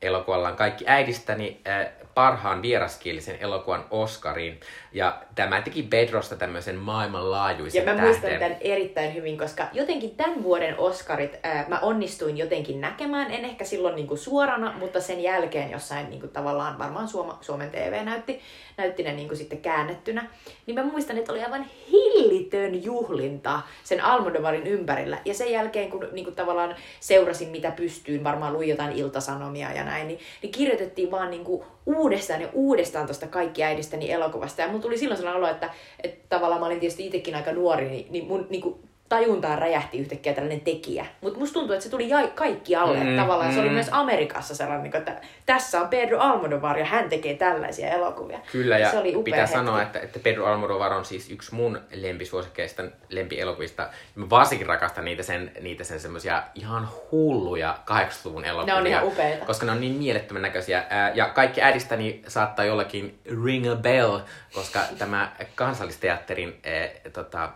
elokuvallaan Kaikki äidistäni ää, parhaan vieraskielisen elokuvan Oscarin. Ja tämä teki Pedrosta tämmöisen maailmanlaajuisen Ja mä tähden. muistan tämän erittäin hyvin, koska jotenkin tämän vuoden Oscarit ää, mä onnistuin jotenkin näkemään, en ehkä silloin niinku suorana, mutta sen jälkeen jossain niinku tavallaan varmaan Suoma, Suomen TV näytti, näytti ne niinku sitten käännettynä. Niin mä muistan, että oli aivan hillitön juhlinta sen Almodovarin ympärillä. Ja sen jälkeen, kun niinku tavallaan seurasin mitä pystyin, varmaan luin jotain iltasanomia ja näin, niin, niin kirjoitettiin vaan niinku uudestaan ja uudestaan tuosta kaikki äidistäni elokuvasta. Ja mulla tuli silloin sellainen olo, että, että tavallaan mä olin tietysti itsekin aika nuori, niin, niin mun niin kuin, tajuntaan räjähti yhtäkkiä tällainen tekijä. Mutta musta tuntuu, että se tuli jai, kaikki alle. Mm, Mm, tavallaan se oli mm. myös Amerikassa sellainen, niin että tässä on Pedro Almodovar ja hän tekee tällaisia elokuvia. Kyllä, ja se oli upea pitää hetki. sanoa, että, että Pedro Almodovar on siis yksi mun lempisuosikkeista, lempielokuvista. Mä varsinkin rakastan niitä sen, niitä sen semmosia ihan hulluja 80-luvun elokuvia. Ne on ihan upeita. Koska ne on niin mielettömän näköisiä. Ja kaikki äidistäni saattaa jollakin ring a bell, koska tämä kansallisteatterin ää, tota,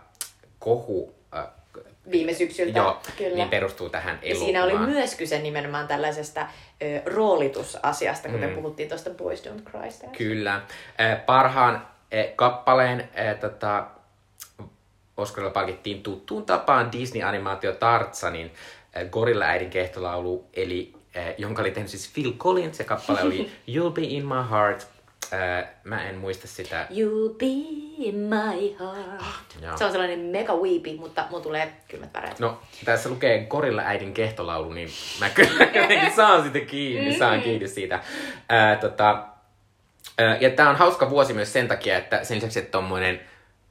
kohu... Viime syksyltä, Joo, kyllä. niin perustuu tähän Ja elokuvaan. siinä oli myös kyse nimenomaan tällaisesta ö, roolitusasiasta, kuten Mm. puhuttiin tuosta Boys Don't Cry. Kyllä. Äh, Parhaan äh, kappaleen äh, tota, Oscarilla palkittiin tuttuun tapaan Disney-animaatio Tartsanin äh, Gorilla-äidin kehtolaulu, eli äh, jonka oli tehnyt siis Phil Collins. Se kappale oli <laughs> You'll Be In My Heart. Äh, mä en muista sitä. You'll be in my heart. joo. Se on sellainen mega weepy, mutta mulla tulee kylmät väreet. No, tässä lukee Gorilla-äidin kehtolaulu, niin mä kyllä <laughs> jotenkin saan sitä kiinni, saan kiinni siitä. Ää, tota, ää, ja tää on hauska vuosi myös sen takia, että sen lisäksi, että tommonen,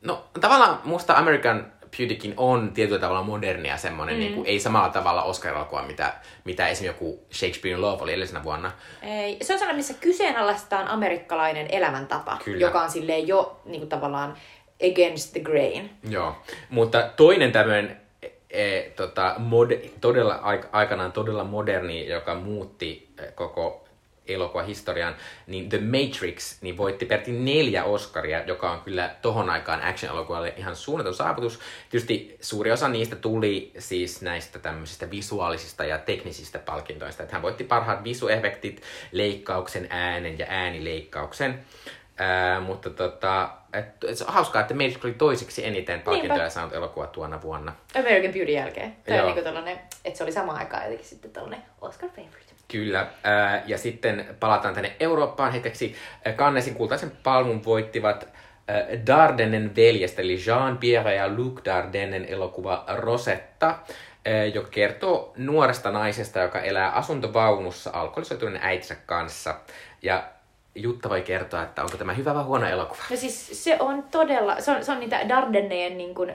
no tavallaan musta American Beautykin on tietyllä tavalla modernia semmonen, mm. niin kuin, ei samalla tavalla Oscar-elokuva, mitä, mitä esimerkiksi joku Shakespearean Love oli edellisenä vuonna. Ei, se on sellainen, missä kyseenalaistetaan amerikkalainen elämäntapa, Kyllä. joka on silleen jo niin kuin tavallaan against the grain. Joo, mutta toinen tämmöinen e, tota, mod, todella, aik- aikanaan todella moderni, joka muutti e, koko elokuvahistorian, niin The Matrix niin voitti peräti neljä Oscaria, joka on kyllä tohon aikaan action-elokuvalle ihan suunnaton saavutus. Tietysti suuri osa niistä tuli siis näistä tämmöisistä visuaalisista ja teknisistä palkintoista. Että hän voitti parhaat visuefektit, leikkauksen, äänen ja äänileikkauksen. Ää, mutta tota, et, et se on hauskaa, että Matrix oli toiseksi eniten palkintoja Niinpä. saanut elokuva tuona vuonna. American Beauty jälkeen. Tai niin tällainen, että se oli samaan aikaan jotenkin sitten tällainen Oscar favorite. Kyllä. Ja sitten palataan tänne Eurooppaan hetkeksi. Ää, Cannesin kultaisen palmun voittivat Dardennen veljestä, eli Jean-Pierre ja Luc Dardennen elokuva Rosetta, joka kertoo nuoresta naisesta, joka elää asuntovaunussa alkoholisoituneen äitinsä kanssa. Ja Jutta voi kertoa, että onko tämä hyvä vai huono elokuva. No siis se on todella, se on, se on niitä Dardenneen niin kuin,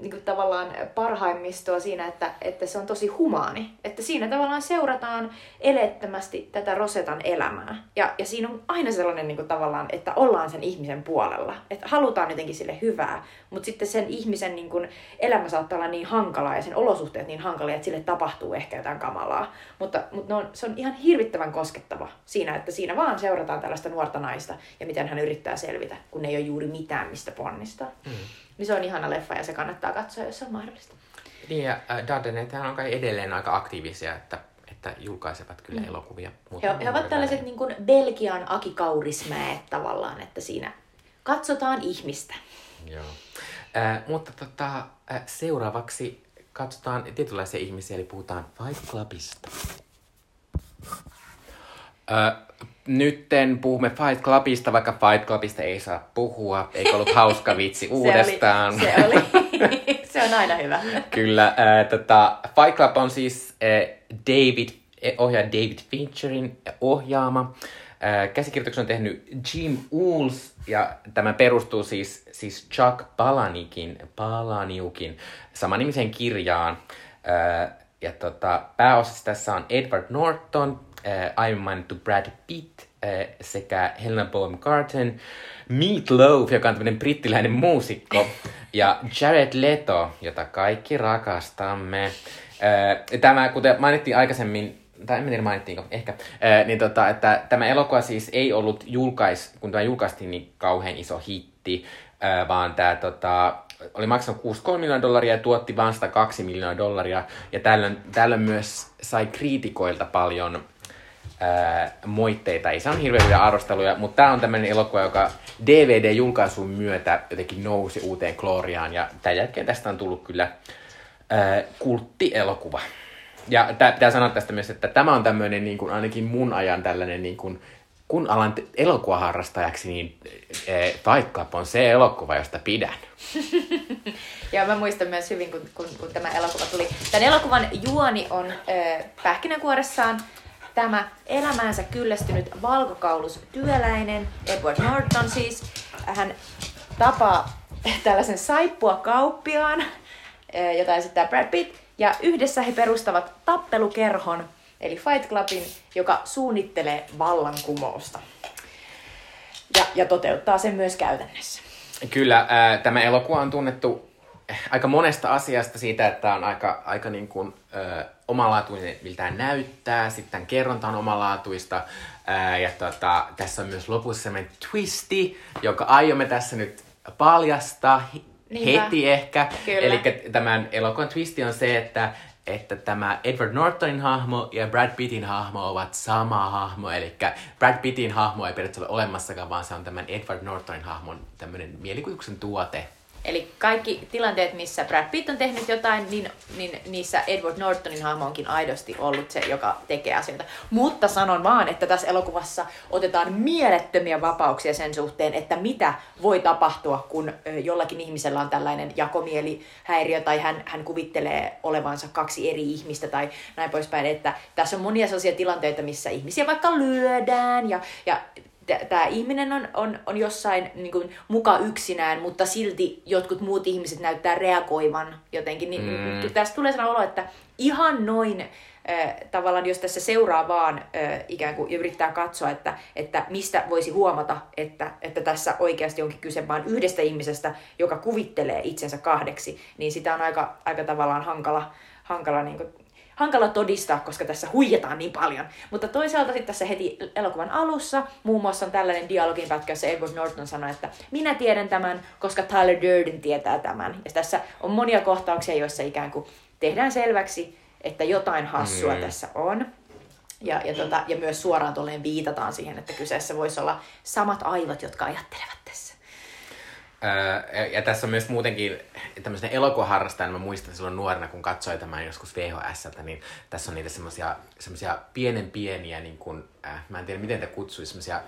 niin kuin tavallaan parhaimmistoa siinä, että, että se on tosi humaani. Että siinä tavallaan seurataan elettömästi tätä Rosetan elämää. Ja, ja siinä on aina sellainen niin kuin tavallaan, että ollaan sen ihmisen puolella. Että halutaan jotenkin sille hyvää, mutta sitten sen ihmisen niin kuin, elämä saattaa olla niin hankalaa ja sen olosuhteet niin hankalia, että sille tapahtuu ehkä jotain kamalaa. Mutta, mutta on, se on ihan hirvittävän koskettava siinä, että siinä vaan seurataan tällaista nuorta naista ja miten hän yrittää selvitä, kun ei ole juuri mitään, mistä ponnistaa. Mm. Niin se on ihana leffa ja se kannattaa katsoa, jos se on mahdollista. Niin, ja äh, Dardenethän on kai edelleen aika aktiivisia, että, että julkaisevat kyllä elokuvia. He, he ovat tällaiset niin kuin Belgian Aki Kaurismäet tavallaan, että siinä katsotaan ihmistä. Joo. Äh, mutta tota, äh, seuraavaksi katsotaan tietynlaisia ihmisiä, eli puhutaan Fight Clubista. Äh, nytten puhumme Fight Clubista, vaikka Fight Clubista ei saa puhua. Eikö ollut hauska vitsi <laughs> uudestaan? Se oli, se, <laughs> oli, se on aina hyvä. <laughs> Kyllä. Äh, tota, Fight Club on siis äh, David, eh, ohjaaja David Fincherin ohjaama. Käsikirjoituksen on tehnyt Jim Ools, ja tämä perustuu siis, siis Chuck Palahniukin, Palahniukin samanimiseen kirjaan. Ja tota, pääosassa tässä on Edward Norton, aiemmin mainittu Brad Pitt sekä Helena Bonham Carter, Meat Loaf, joka on tämmöinen brittiläinen muusikko, ja Jared Leto, jota kaikki rakastamme. Tämä, kuten mainittiin aikaisemmin, tai en tiedä mainittiinko, ehkä, ää, niin tota, että tämä elokuva siis ei ollut julkais, kun tämä julkaistiin, niin kauhean iso hitti, ää, vaan tämä tota, oli maksanut 63 miljoonaa dollaria ja tuotti vain 102 miljoonaa dollaria. Ja tällöin, tällöin myös sai kriitikoilta paljon ää, moitteita. Ei saanut hirveän hyviä arvosteluja, mutta tämä on tämmöinen elokuva, joka DVD-julkaisun myötä jotenkin nousi uuteen klooriaan. Ja tämän jälkeen tästä on tullut kyllä ää, kulttielokuva. Ja tää, pitää sanoa tästä myös, että tämä on tämmöinen niin kuin, ainakin mun ajan tällainen niin kuin, kun alan elokuvaharrastajaksi, niin e, Fight on se elokuva, josta pidän. <laughs> ja mä muistan myös hyvin, kun, kun, kun tämä elokuva tuli. Tämän elokuvan juoni on ö, pähkinänkuoressaan tämä elämäänsä kyllästynyt valkokaulus työläinen, Edward Norton siis. Hän tapaa tällaisen saippua kauppiaan, jota esittää Brad Pitt, ja yhdessä he perustavat tappelukerhon, eli Fight Clubin, joka suunnittelee vallankumousta. Ja, ja toteuttaa sen myös käytännössä. Kyllä, ää, tämä elokuva on tunnettu aika monesta asiasta siitä, että on aika, aika niin kuin, ö, omalaatuinen, miltä näyttää, sitten kerronta on omalaatuista, ää, ja tota, tässä on myös lopussa sellainen twisti, jonka aiomme tässä nyt paljastaa Niinpä. heti ehkä. Eli tämän elokuvan twisti on se, että että tämä Edward Nortonin hahmo ja Brad Pittin hahmo ovat sama hahmo. Eli Brad Pittin hahmo ei periaatteessa ole olemassakaan, vaan se on tämän Edward Nortonin hahmon tämmöinen mielikuvituksen tuote. Eli kaikki tilanteet, missä Brad Pitt on tehnyt jotain, niin, niin niissä Edward Nortonin hahmo onkin aidosti ollut se, joka tekee asioita. Mutta sanon vaan, että tässä elokuvassa otetaan mielettömiä vapauksia sen suhteen, että mitä voi tapahtua, kun jollakin ihmisellä on tällainen jakomielihäiriö tai hän, hän kuvittelee olevansa kaksi eri ihmistä tai näin poispäin. Että tässä on monia sellaisia tilanteita, missä ihmisiä vaikka lyödään ja, ja tämä ihminen on, on, on jossain niin kuin, muka yksinään, mutta silti jotkut muut ihmiset näyttää reagoivan jotenkin. Niin, mm. Tästä tulee sellainen olo, että ihan noin äh, tavallaan, jos tässä seuraa vaan äh, ikään kuin yrittää katsoa, että, että mistä voisi huomata, että, että tässä oikeasti onkin kyse vain yhdestä ihmisestä, joka kuvittelee itsensä kahdeksi, niin sitä on aika, aika tavallaan hankala, hankala niin kuin, hankala todistaa, koska tässä huijataan niin paljon. Mutta toisaalta sitten tässä heti elokuvan alussa muun muassa on tällainen dialogin pätkä, jossa Edward Norton sanoi, että minä tiedän tämän, koska Tyler Durden tietää tämän. Ja tässä on monia kohtauksia, joissa ikään kuin tehdään selväksi, että jotain hassua mm. tässä on. Ja, ja, tota, ja myös suoraan tolleen viitataan siihen, että kyseessä voisi olla samat aivot, jotka ajattelevat tässä. Ja tässä on myös muutenkin tämmöisen elokuvaharrastajana, mä muistan silloin nuorena, kun katsoin tämän joskus VHS, niin tässä on niitä semmoisia pienen pieniä, niin kuin, äh, mä en tiedä miten te kutsuisi, semmoisia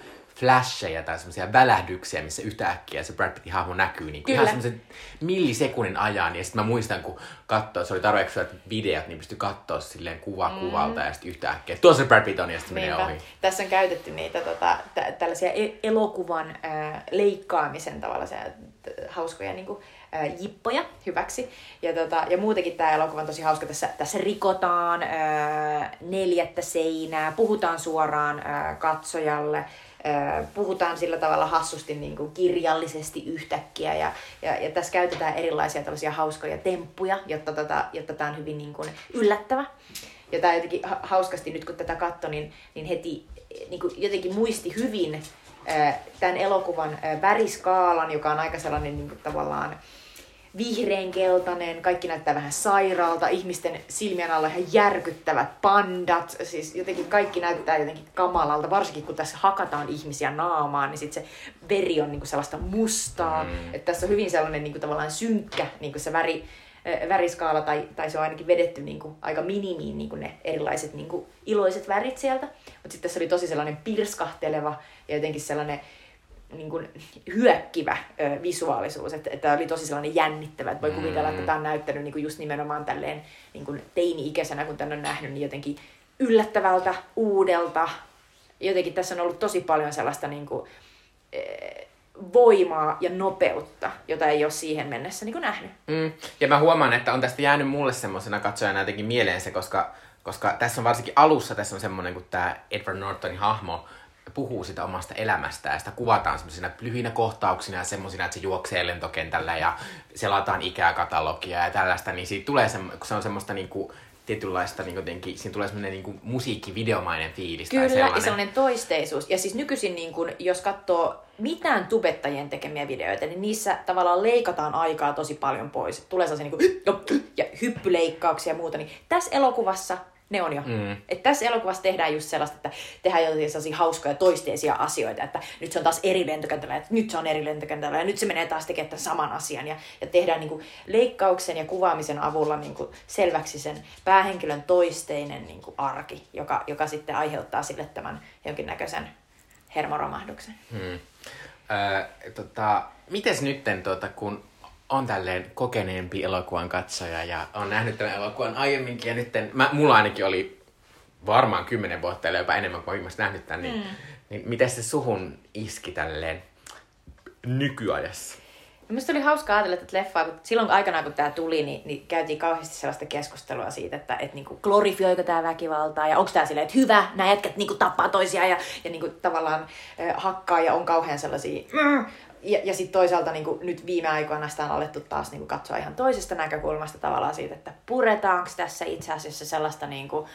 flasheja tai semmoisia välähdyksiä, missä yhtäkkiä se Brad Pittin hahmo näkyy niin kuin ihan semmoisen millisekunnin ajan. Ja sitten mä muistan, kun katsoo, se oli tarpeeksi että videot, niin pystyi katsoa silleen kuva mm. kuvalta ja sitten yhtäkkiä. Tuossa se Brad Pitt on ja sitten menee ohi. Tässä on käytetty niitä tota, tä- tällaisia e- elokuvan äh, leikkaamisen tavalla hauskoja niin kuin, äh, jippoja hyväksi. Ja, tota, ja muutenkin tämä elokuva on tosi hauska. Tässä, tässä rikotaan äh, neljättä seinää, puhutaan suoraan äh, katsojalle puhutaan sillä tavalla hassusti niin kuin kirjallisesti yhtäkkiä ja, ja, ja tässä käytetään erilaisia tällaisia hauskoja temppuja, jotta, tota, jotta tämä on hyvin niin kuin yllättävä. Ja tämä jotenkin hauskasti nyt kun tätä katsoin, niin, niin heti niin kuin jotenkin muisti hyvin tämän elokuvan väriskaalan, joka on aika sellainen niin kuin tavallaan vihreänkeltainen, kaikki näyttää vähän sairaalta, ihmisten silmien alla ihan järkyttävät pandat, siis jotenkin kaikki näyttää jotenkin kamalalta, varsinkin kun tässä hakataan ihmisiä naamaan, niin sitten se veri on niinku sellaista mustaa, mm. että tässä on hyvin sellainen niinku tavallaan synkkä niinku se väri, väriskaala, tai, tai se on ainakin vedetty niinku aika minimiin niinku ne erilaiset niinku iloiset värit sieltä, mutta sitten tässä oli tosi sellainen pirskahteleva ja jotenkin sellainen niin kuin hyökkivä ö, visuaalisuus, että, että oli tosi sellainen jännittävä, että voi mm. kuvitella, että tämä on näyttänyt niin kuin just nimenomaan tälleen niin kuin teini-ikäisenä, kun tämän on nähnyt, niin jotenkin yllättävältä, uudelta jotenkin tässä on ollut tosi paljon sellaista niin kuin, eh, voimaa ja nopeutta, jota ei ole siihen mennessä niin kuin nähnyt. Mm. Ja mä huomaan, että on tästä jäänyt mulle semmoisena katsojana jotenkin mieleen se, koska, koska tässä on varsinkin alussa tässä on semmoinen, kun tämä Edward Nortonin hahmo puhuu sitä omasta elämästään ja sitä kuvataan semmoisina lyhyinä kohtauksina ja semmoisina, että se juoksee lentokentällä ja selataan ikäkatalogia ja tällaista, niin siitä tulee se, kun se on semmoista niinku, tietynlaista, niin jotenkin, siinä tulee semmoinen niin musiikkivideomainen fiilis. Kyllä, tai sellainen. ja sellainen toisteisuus. Ja siis nykyisin, niin kun, jos katsoo mitään tubettajien tekemiä videoita, niin niissä tavallaan leikataan aikaa tosi paljon pois. Tulee sellaisia niin kuin, ja hyppyleikkauksia ja muuta. Niin tässä elokuvassa ne on jo. Mm. Et tässä elokuvassa tehdään just sellaista, että tehdään jotain sellaisia hauskoja toisteisia asioita, että nyt se on taas eri lentokentällä, että nyt se on eri lentokentällä ja nyt se menee taas tekemään tämän saman asian. Ja, ja tehdään niin kuin leikkauksen ja kuvaamisen avulla niin kuin selväksi sen päähenkilön toisteinen niin kuin arki, joka, joka sitten aiheuttaa sille tämän jonkinnäköisen hermoromahduksen. Mm. Öö, tota, mites nytten, tota, kun on tälleen kokeneempi elokuvan katsoja ja on nähnyt tämän elokuvan aiemminkin ja nytten, mä, mulla ainakin oli varmaan kymmenen vuotta eli jopa enemmän kuin viimeksi nähnyt tämän, niin, mm. niin miten se suhun iski tälleen nykyajassa? Minusta oli hauska ajatella että leffa, kun silloin aikanaan kun tämä tuli, niin, niin käytiin kauheasti sellaista keskustelua siitä, että et, niinku, glorifioiko tämä väkivaltaa ja onko tämä silleen, että hyvä, nämä jätkät niinku, tappaa toisiaan ja, ja niinku, tavallaan äh, hakkaa ja on kauhean sellaisia mm, ja, ja sitten toisaalta niin kuin nyt viime aikoina sitä on alettu taas niin kuin katsoa ihan toisesta näkökulmasta tavallaan siitä, että puretaanko tässä itse asiassa sellaista niin, kuin,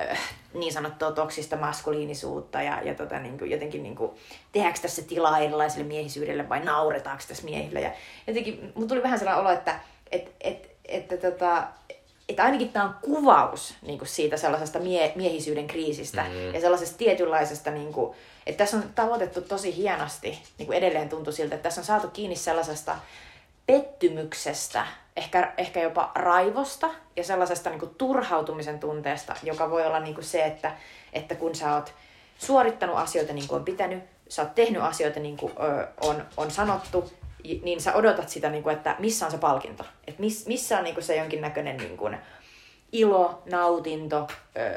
äh, niin sanottua toksista maskuliinisuutta ja, ja tota, niin kuin, jotenkin niin kuin, tehdäänkö tässä tilaa erilaiselle miehisyydelle vai nauretaanko tässä miehille. Ja jotenkin mun tuli vähän sellainen olo, että et, et, että tota, että ainakin tämä on kuvaus niin kuin siitä sellaisesta mie- miehisyyden kriisistä mm. ja sellaisesta tietynlaisesta niin kuin, että tässä on tavoitettu tosi hienosti, niin kuin edelleen tuntuu siltä, että tässä on saatu kiinni sellaisesta pettymyksestä, ehkä, ehkä jopa raivosta ja sellaisesta niin kuin turhautumisen tunteesta, joka voi olla niin kuin se, että, että kun sä oot suorittanut asioita niin kuin on pitänyt, sä oot tehnyt asioita niin kuin ö, on, on sanottu, niin sä odotat sitä, niin kuin, että missä on se palkinto, että miss, missä on niin kuin se jonkinnäköinen niin kuin, ilo, nautinto,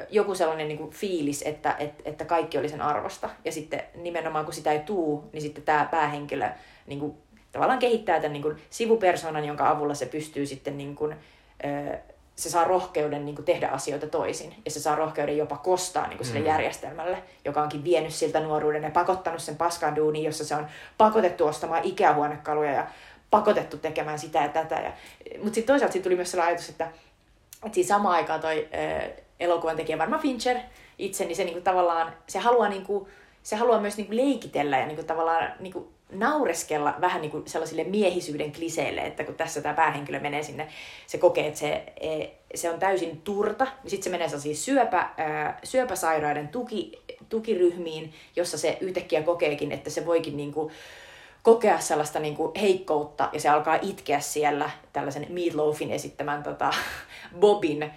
joku sellainen niin kuin fiilis, että, että, että kaikki oli sen arvosta. Ja sitten nimenomaan kun sitä ei tuu, niin sitten tämä päähenkilö niin kuin, tavallaan kehittää tämän niin kuin, sivupersonan, jonka avulla se pystyy sitten niin kuin, se saa rohkeuden niin kuin, tehdä asioita toisin. Ja se saa rohkeuden jopa kostaa niin kuin, sille mm. järjestelmälle, joka onkin vienyt siltä nuoruuden ja pakottanut sen paskan duuniin, jossa se on pakotettu ostamaan ikähuonekaluja ja pakotettu tekemään sitä ja tätä. Ja, mutta sitten toisaalta siitä tuli myös sellainen ajatus, että että siinä samaan aikaan toi äh, elokuvan tekijä varmaan Fincher itse, niin se niinku tavallaan, se haluaa, niinku, se haluaa myös niinku leikitellä ja niinku tavallaan niinku naureskella vähän niinku sellaisille miehisyyden kliseille, että kun tässä tämä päähenkilö menee sinne, se kokee, että se, e, se on täysin turta, niin sitten se menee siis syöpä, syöpäsairaiden tuki, tukiryhmiin, jossa se yhtäkkiä kokeekin, että se voikin niinku, kokea sellaista niin kuin heikkoutta ja se alkaa itkeä siellä tällaisen Meatloafin esittämän tota, <laughs> Bobin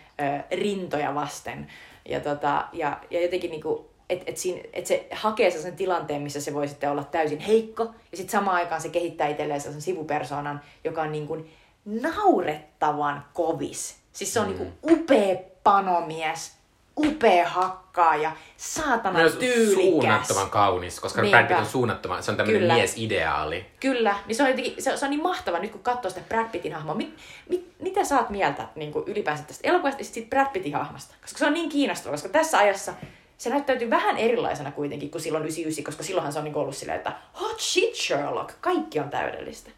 rintoja vasten. Ja, tota, ja, ja jotenkin niin kuin, et, et siinä, et se hakee sellaisen tilanteen, missä se voi sitten olla täysin heikko, ja sitten samaan aikaan se kehittää itselleen sellaisen sivupersonan, joka on niin kuin naurettavan kovis. Siis se on mm. niin kuin upea panomies, upea hakkaaja, saatana Myös tyylikäs. suunnattoman kaunis, koska Niinpä. Brad Pitt on suunnattoman, se on tämmöinen Kyllä. miesideaali. Kyllä, niin se on, jotenkin, se, se on niin mahtava nyt kun katsoo sitä Brad Pittin hahmoa. Mit, mit, mitä saat mieltä niin kuin ylipäänsä tästä elokuvasta ja siitä Brad Pittin hahmosta? Koska se on niin kiinnostava, koska tässä ajassa se näyttäytyy vähän erilaisena kuitenkin kuin silloin 99, koska silloinhan se on niin ollut silleen, että hot shit Sherlock, kaikki on täydellistä.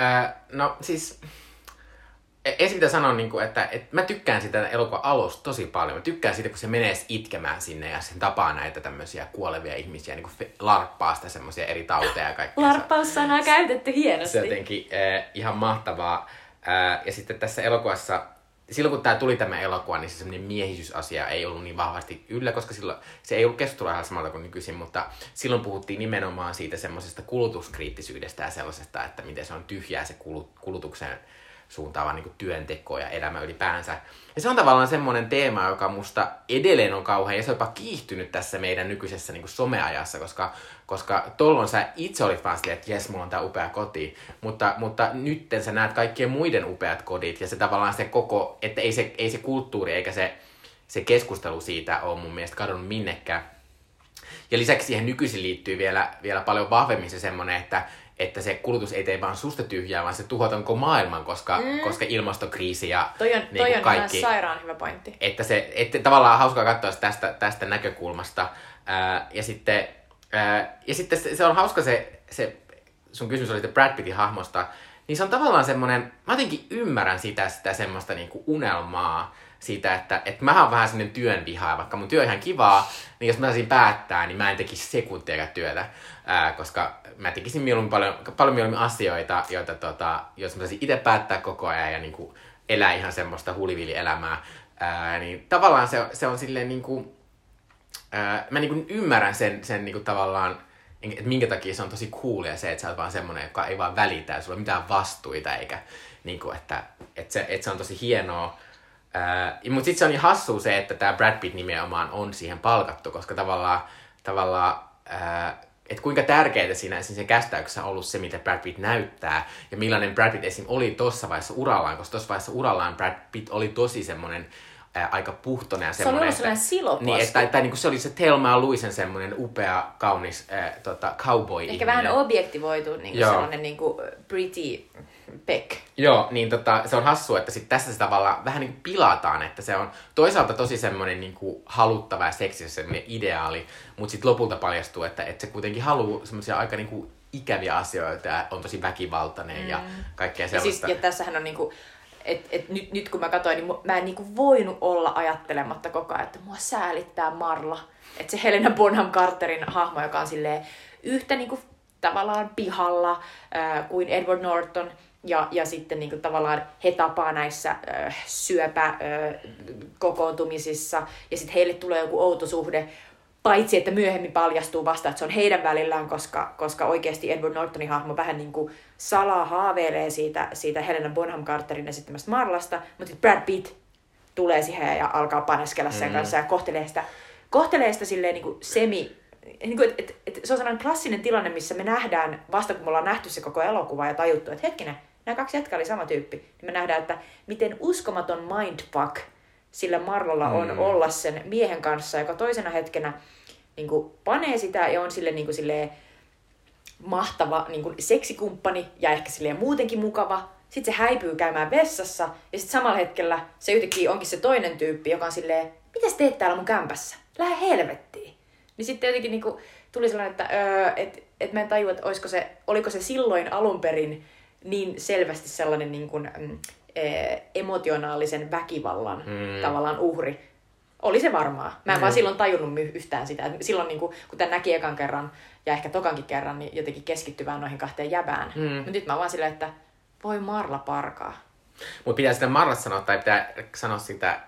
Öö, no siis ensin pitää sanoa, niin kuin, että, että mä tykkään sitä elokuvan alusta tosi paljon. Mä tykkään siitä, kun se menee itkemään sinne ja sen tapaa näitä tämmöisiä kuolevia ihmisiä, niin kuin larppaa sitä semmoisia eri tauteja ja kaikkea. Larppaussanaa käytetty hienosti. Se on jotenkin äh, ihan mahtavaa. Äh, ja sitten tässä elokuvassa, silloin kun tämä tuli tämä elokuva, niin se semmoinen miehisyysasia ei ollut niin vahvasti yllä, koska silloin se ei ollut keskustelua ihan samalta kuin nykyisin, mutta silloin puhuttiin nimenomaan siitä semmoisesta kulutuskriittisyydestä ja sellaisesta, että miten se on tyhjää se kulutuksen suuntaava niin työnteko ja elämä ylipäänsä. Ja se on tavallaan semmoinen teema, joka musta edelleen on kauhean, ja se on jopa kiihtynyt tässä meidän nykyisessä niin someajassa, koska, koska tollon sä itse olit vaan silleen, että jes, mulla on tää upea koti, mutta, mutta nytten sä näet kaikkien muiden upeat kodit, ja se tavallaan se koko, että ei se, ei se kulttuuri eikä se, se keskustelu siitä ole mun mielestä kadonnut minnekään. Ja lisäksi siihen nykyisin liittyy vielä, vielä paljon vahvemmin se semmoinen, että, että se kulutus ei tee vaan susta tyhjää, vaan se tuhotaan koko maailman, koska, mm. koska ilmastokriisi ja Toi on, niin toi on kaikki. ihan sairaan hyvä pointti. Että se, että tavallaan hauskaa katsoa tästä, tästä näkökulmasta. Ää, ja sitten, ja sitten se, se, on hauska se, se, sun kysymys oli Brad Pittin hahmosta, niin se on tavallaan semmoinen, mä jotenkin ymmärrän sitä, sitä semmoista niinku unelmaa, siitä, että, että mä oon vähän sellainen työn vihaa, vaikka mun työ on ihan kivaa, niin jos mä saisin päättää, niin mä en tekisi sekuntiakaan työtä, ää, koska mä tekisin mieluummin paljon, paljon mieluummin asioita, joita, tota, jos mä saisin itse päättää koko ajan ja niin kuin elää ihan semmoista hulivili-elämää, ää, niin tavallaan se, se on silleen niin kuin, ää, mä niin kuin ymmärrän sen, sen niin kuin tavallaan, että minkä takia se on tosi coolia se, että sä oot vaan semmonen, joka ei vaan välitä ja sulla ei mitään vastuita, eikä niin kuin, että, että, se, että se on tosi hienoa. Mutta sitten se on niin hassua se, että tämä Brad Pitt nimenomaan on siihen palkattu, koska tavallaan, tavallaan että kuinka tärkeää siinä se kästäyksessä on ollut se, mitä Brad Pitt näyttää, ja millainen Brad Pitt esim. oli tuossa vaiheessa urallaan, koska tuossa vaiheessa urallaan Brad Pitt oli tosi semmoinen ää, aika puhtoinen ja Se oli ollut sellainen siloposki. Niin, että, että, niin kuin se oli se Thelma Luisen semmoinen upea, kaunis ää, tota, cowboy Ehkä vähän objektivoitu niin Joo. sellainen niin kuin pretty peck. Joo, niin tota, se on hassua, että sit tässä se tavallaan vähän niin kuin pilataan, että se on toisaalta tosi semmoinen niin kuin haluttava ja seksisä semmoinen ideaali, mutta sitten lopulta paljastuu, että, että se kuitenkin haluaa semmoisia aika niin kuin ikäviä asioita ja on tosi väkivaltainen mm. ja kaikkea Ja, sellaista. siis, ja tässähän on niinku, et, et nyt, nyt kun mä katsoin, niin mä en niinku voinut olla ajattelematta koko ajan, että mua säälittää Marla. Että se Helena Bonham Carterin hahmo, joka on silleen yhtä niinku tavallaan pihalla ää, kuin Edward Norton. Ja, ja sitten niinku tavallaan he tapaa näissä äh, syöpäkokoontumisissa ja sitten heille tulee joku outo suhde. Paitsi, että myöhemmin paljastuu vasta, että se on heidän välillään, koska, koska oikeasti Edward Nortonin hahmo vähän niin kuin salaa haaveilee siitä, siitä Helena Bonham Carterin esittämästä Marlasta, mutta sitten Brad Pitt tulee siihen ja alkaa paneskella sen Mm. kanssa ja kohtelee sitä, kohtelee sitä silleen niin kuin semi... Niin kuin, et, et, et, se on sellainen klassinen tilanne, missä me nähdään, vasta kun me ollaan nähty se koko elokuva ja tajuttu, että hetkinen, nämä kaksi jätkää oli sama tyyppi, niin me nähdään, että miten uskomaton mindfuck sillä Marlolla on Mm. olla sen miehen kanssa, joka toisena hetkenä niin kuin, panee sitä ja on sille niin kuin, silleen, mahtava niin kuin, seksikumppani ja ehkä silleen muutenkin mukava. Sitten se häipyy käymään vessassa ja sitten samalla hetkellä se yhtäkkiä onkin se toinen tyyppi, joka on silleen, mitä sä teet täällä mun kämpässä? Lähde helvettiin. Niin sitten jotenkin niin kuin, tuli sellainen, että öö, et, et mä en tajua, että olisiko se, oliko se silloin alun perin niin selvästi sellainen niin kuin, mm, emotionaalisen väkivallan Mm. tavallaan uhri. Oli se varmaa. Mä en Mm. vaan silloin tajunnut my- yhtään sitä. Silloin niin kuin, kun tämän näki ekan kerran ja ehkä tokankin kerran, niin jotenkin keskittyvään noihin kahteen jäbään. Mm. Mutta nyt mä vaan silleen, että voi Marla parkaa. Mutta pitää sitä Marlasta sanoa, tai pitää sanoa sitä, eh,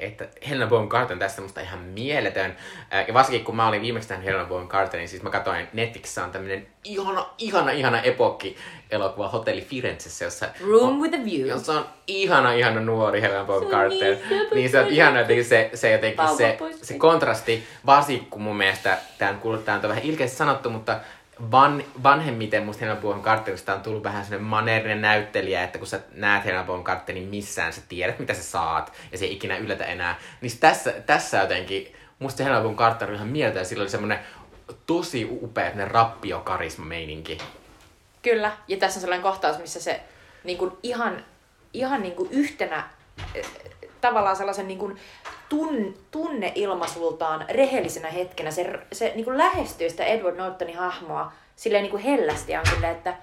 että Helena Bonham Carter on tässä musta ihan mieletön. Eh, Ja varsinkin kun mä olin viimeksi nähnyt Helena Bonham Carterin, siis mä katsoin Netflixissä on tämmönen ihana, ihana, ihana epokki elokuva Hotelli Firenzessä, jossa Room with a view. jossa on ihana, ihana nuori Helena Bonham on Carter. niin niin se on ihana jotenkin se, se, jotenkin se, pois se kontrasti, varsinkin kun mun mielestä, tämä on, kuullut- tää on vähän ilkeästi sanottu, mutta van, vanhemmiten musta Helena Bonham Carterista on tullut vähän sellainen maneerinen näyttelijä, että kun sä näet Helena Bonham Carterin missään, sä tiedät mitä sä saat, ja se ei ikinä yllätä enää. Niin tässä, tässä jotenkin, musta Helena Bonham Carter on ihan mieltä, ja sillä oli semmoinen tosi upea semmonen rappiokarisma meininki. Kyllä. Ja tässä on sellainen kohtaus, missä se niin kuin ihan, ihan niin kuin yhtenä eh, tavallaan sellaisen niin kuin tun, tunneilmaisultaan rehellisenä hetkenä se, se niin kuin lähestyy sitä Edward Nortonin hahmoa silleen niin kuin hellästi ja on silleen, että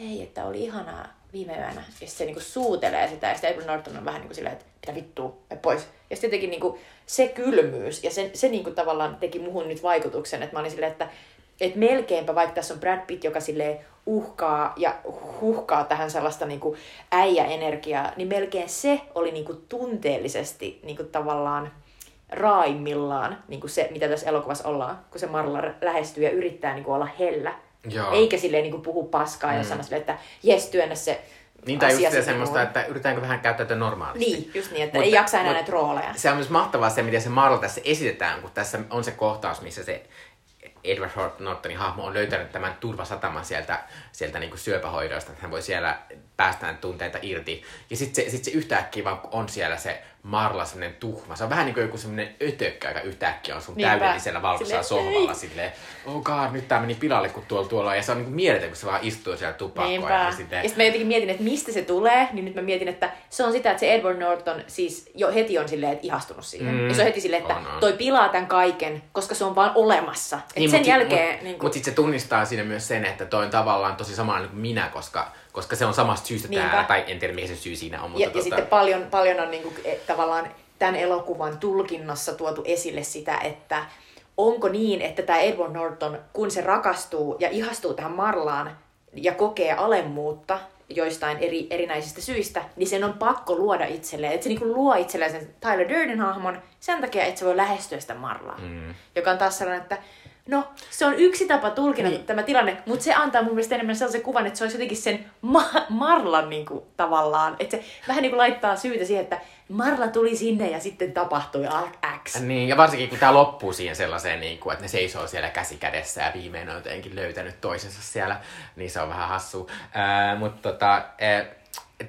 hei, että oli ihanaa viime yönä. Ja se niin kuin suutelee sitä ja sitten Edward Norton on vähän niin kuin silleen, että mitä vittua, me pois. Ja sitten jotenkin niin kuin se kylmyys ja se, se niin kuin tavallaan teki muhun nyt vaikutuksen, että mä olin silleen, että et melkeinpä, vaikka tässä on Brad Pitt, joka sille uhkaa ja huhkaa tähän sellaista niinku äijäenergiaa, niin melkein se oli niinku tunteellisesti niinku tavallaan raimmillaan niinku se, mitä tässä elokuvassa ollaan, kun se Marla lähestyy ja yrittää niinku olla hellä. Joo. Eikä silleen niinku puhu paskaa mm. ja sano silleen, että jes, työnnä se Niin, tai just semmoista, mulle. että yritetäänkö vähän käyttäytyä normaalisti. Niin, just niin, että Mutta- ei jaksa enää näitä rooleja. Se on myös mahtavaa se, miten se Marla tässä esitetään, kun tässä on se kohtaus, missä se Edward Nortonin hahmo on löytänyt tämän turvasataman sieltä, sieltä niin kuin syöpähoidoista, että hän voi siellä päästään tunteita irti. Ja sitten se, sit se yhtäkkiä vaan on siellä se Marla semmoinen tuhma. Se on vähän niin kuin joku semmoinen ötökkä, joka yhtäkkiä on sun Niinpä. täydellisellä valkoisella Silleen, sohvalla silleen, oh god, nyt tää meni pilalle, kun tuolla tuolla. Ja se on niin kuin mieletön, kun se vaan istuu siellä tupakkoa. Niinpä. Ja Ja sitten, mä jotenkin mietin, että mistä se tulee, niin nyt mä mietin, että se on sitä, että se Edward Norton siis jo heti on silleen, että ihastunut siihen. Mm. Ja se on heti silleen, että On, on. toi pilaa tämän kaiken, koska se on vaan olemassa. Et Niin, sen mut sit- jälkeen... Mut, niin mut sitten se tunnistaa siinä myös sen, että toi on tavallaan tosi sama kuin minä, koska, koska se on samasta syystä Niinpä. täällä. Tai en tiedä, mikä se syy siinä on. Mutta ja, ja sitten paljon, paljon on niinku, eh, tavallaan tämän elokuvan tulkinnassa tuotu esille sitä, että onko niin, että tämä Edward Norton, kun se rakastuu ja ihastuu tähän Marlaan ja kokee alemmuutta joistain eri, erinäisistä syistä, niin sen on pakko luoda itselleen. Että se niinku luo itselleen sen Tyler Durden hahmon sen takia, että se voi lähestyä sitä Marlaa. Mm. Joka on taas sellainen, että no, se on yksi tapa tulkita Niin. tämä tilanne, mutta se antaa mun mielestä enemmän sellaisen kuvan, että se olisi jotenkin sen ma- Marlan niin kuin, tavallaan. Että se vähän niin kuin laittaa syytä siihen, että Marla tuli sinne ja sitten tapahtui X. Niin, ja varsinkin kun tämä loppuu siihen sellaiseen, niin kuin, että ne seisoo siellä käsi kädessä ja viimein on jotenkin löytänyt toisensa siellä, niin se on vähän hassu. Ää, mutta tota,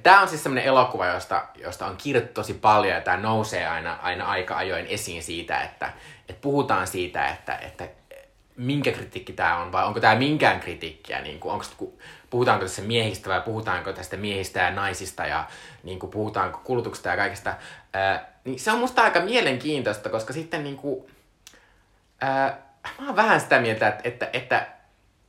Tämä on siis semmoinen elokuva, josta, josta on kirjoitettu tosi paljon ja tämä nousee aina, aina aika ajoin esiin siitä, että, että puhutaan siitä, että, että minkä kritiikki tämä on, vai onko tämä minkään kritiikkiä, niin kuin, onko, puhutaanko tässä miehistä vai puhutaanko tästä miehistä ja naisista ja niin kuin, puhutaanko kulutuksesta ja kaikesta. Ää, niin se on musta aika mielenkiintoista, koska sitten niin kuin, ää, mä oon vähän sitä mieltä, että, että, että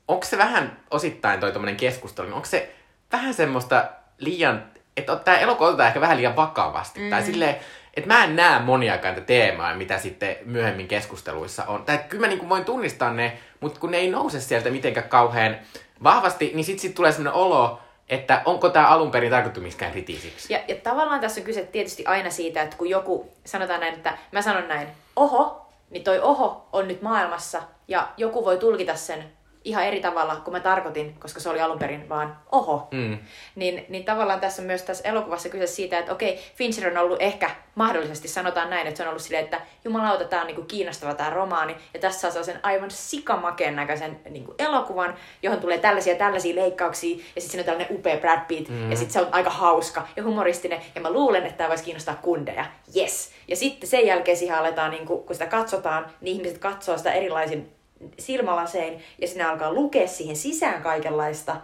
onko se vähän osittain toi keskustelu, niin onko se vähän semmoista liian, että tämä elokuva otetaan ehkä vähän liian vakavasti. Mm. Tai silleen, että mä en näe moniakaan teemaa, mitä sitten myöhemmin keskusteluissa on. Tai kyllä mä niin voin tunnistaa ne, mutta kun ne ei nouse sieltä mitenkään kauhean vahvasti, niin sitten sit tulee semmoinen olo, että onko tämä alun perin tarkoitettu miskään kritiisiksi. Ja, ja tavallaan tässä on kyse tietysti aina siitä, että kun joku, sanotaan näin, että mä sanon näin, oho, niin toi oho on nyt maailmassa, ja joku voi tulkita sen ihan eri tavalla kuin mä tarkoitin, koska se oli alun perin vaan oho. Mm. Niin, niin tavallaan tässä on myös tässä elokuvassa kyse siitä, että okei, Fincher on ollut ehkä mahdollisesti, sanotaan näin, että se on ollut silleen, että jumalauta, tämä on niinku kiinnostava tämä romaani, ja tässä saa sen aivan sikamakeen näköisen niinku elokuvan, johon tulee tällaisia tällaisia leikkauksia, ja sitten siinä on tällainen upea Brad Pitt, mm. ja sitten se on aika hauska ja humoristinen, ja mä luulen, että tämä voisi kiinnostaa kundeja. Yes! Ja sitten sen jälkeen siihen aletaan, niinku, kun sitä katsotaan, niin ihmiset katsoo sitä erilaisin silmälasein, ja sinä alkaa lukea siihen sisään kaikenlaista,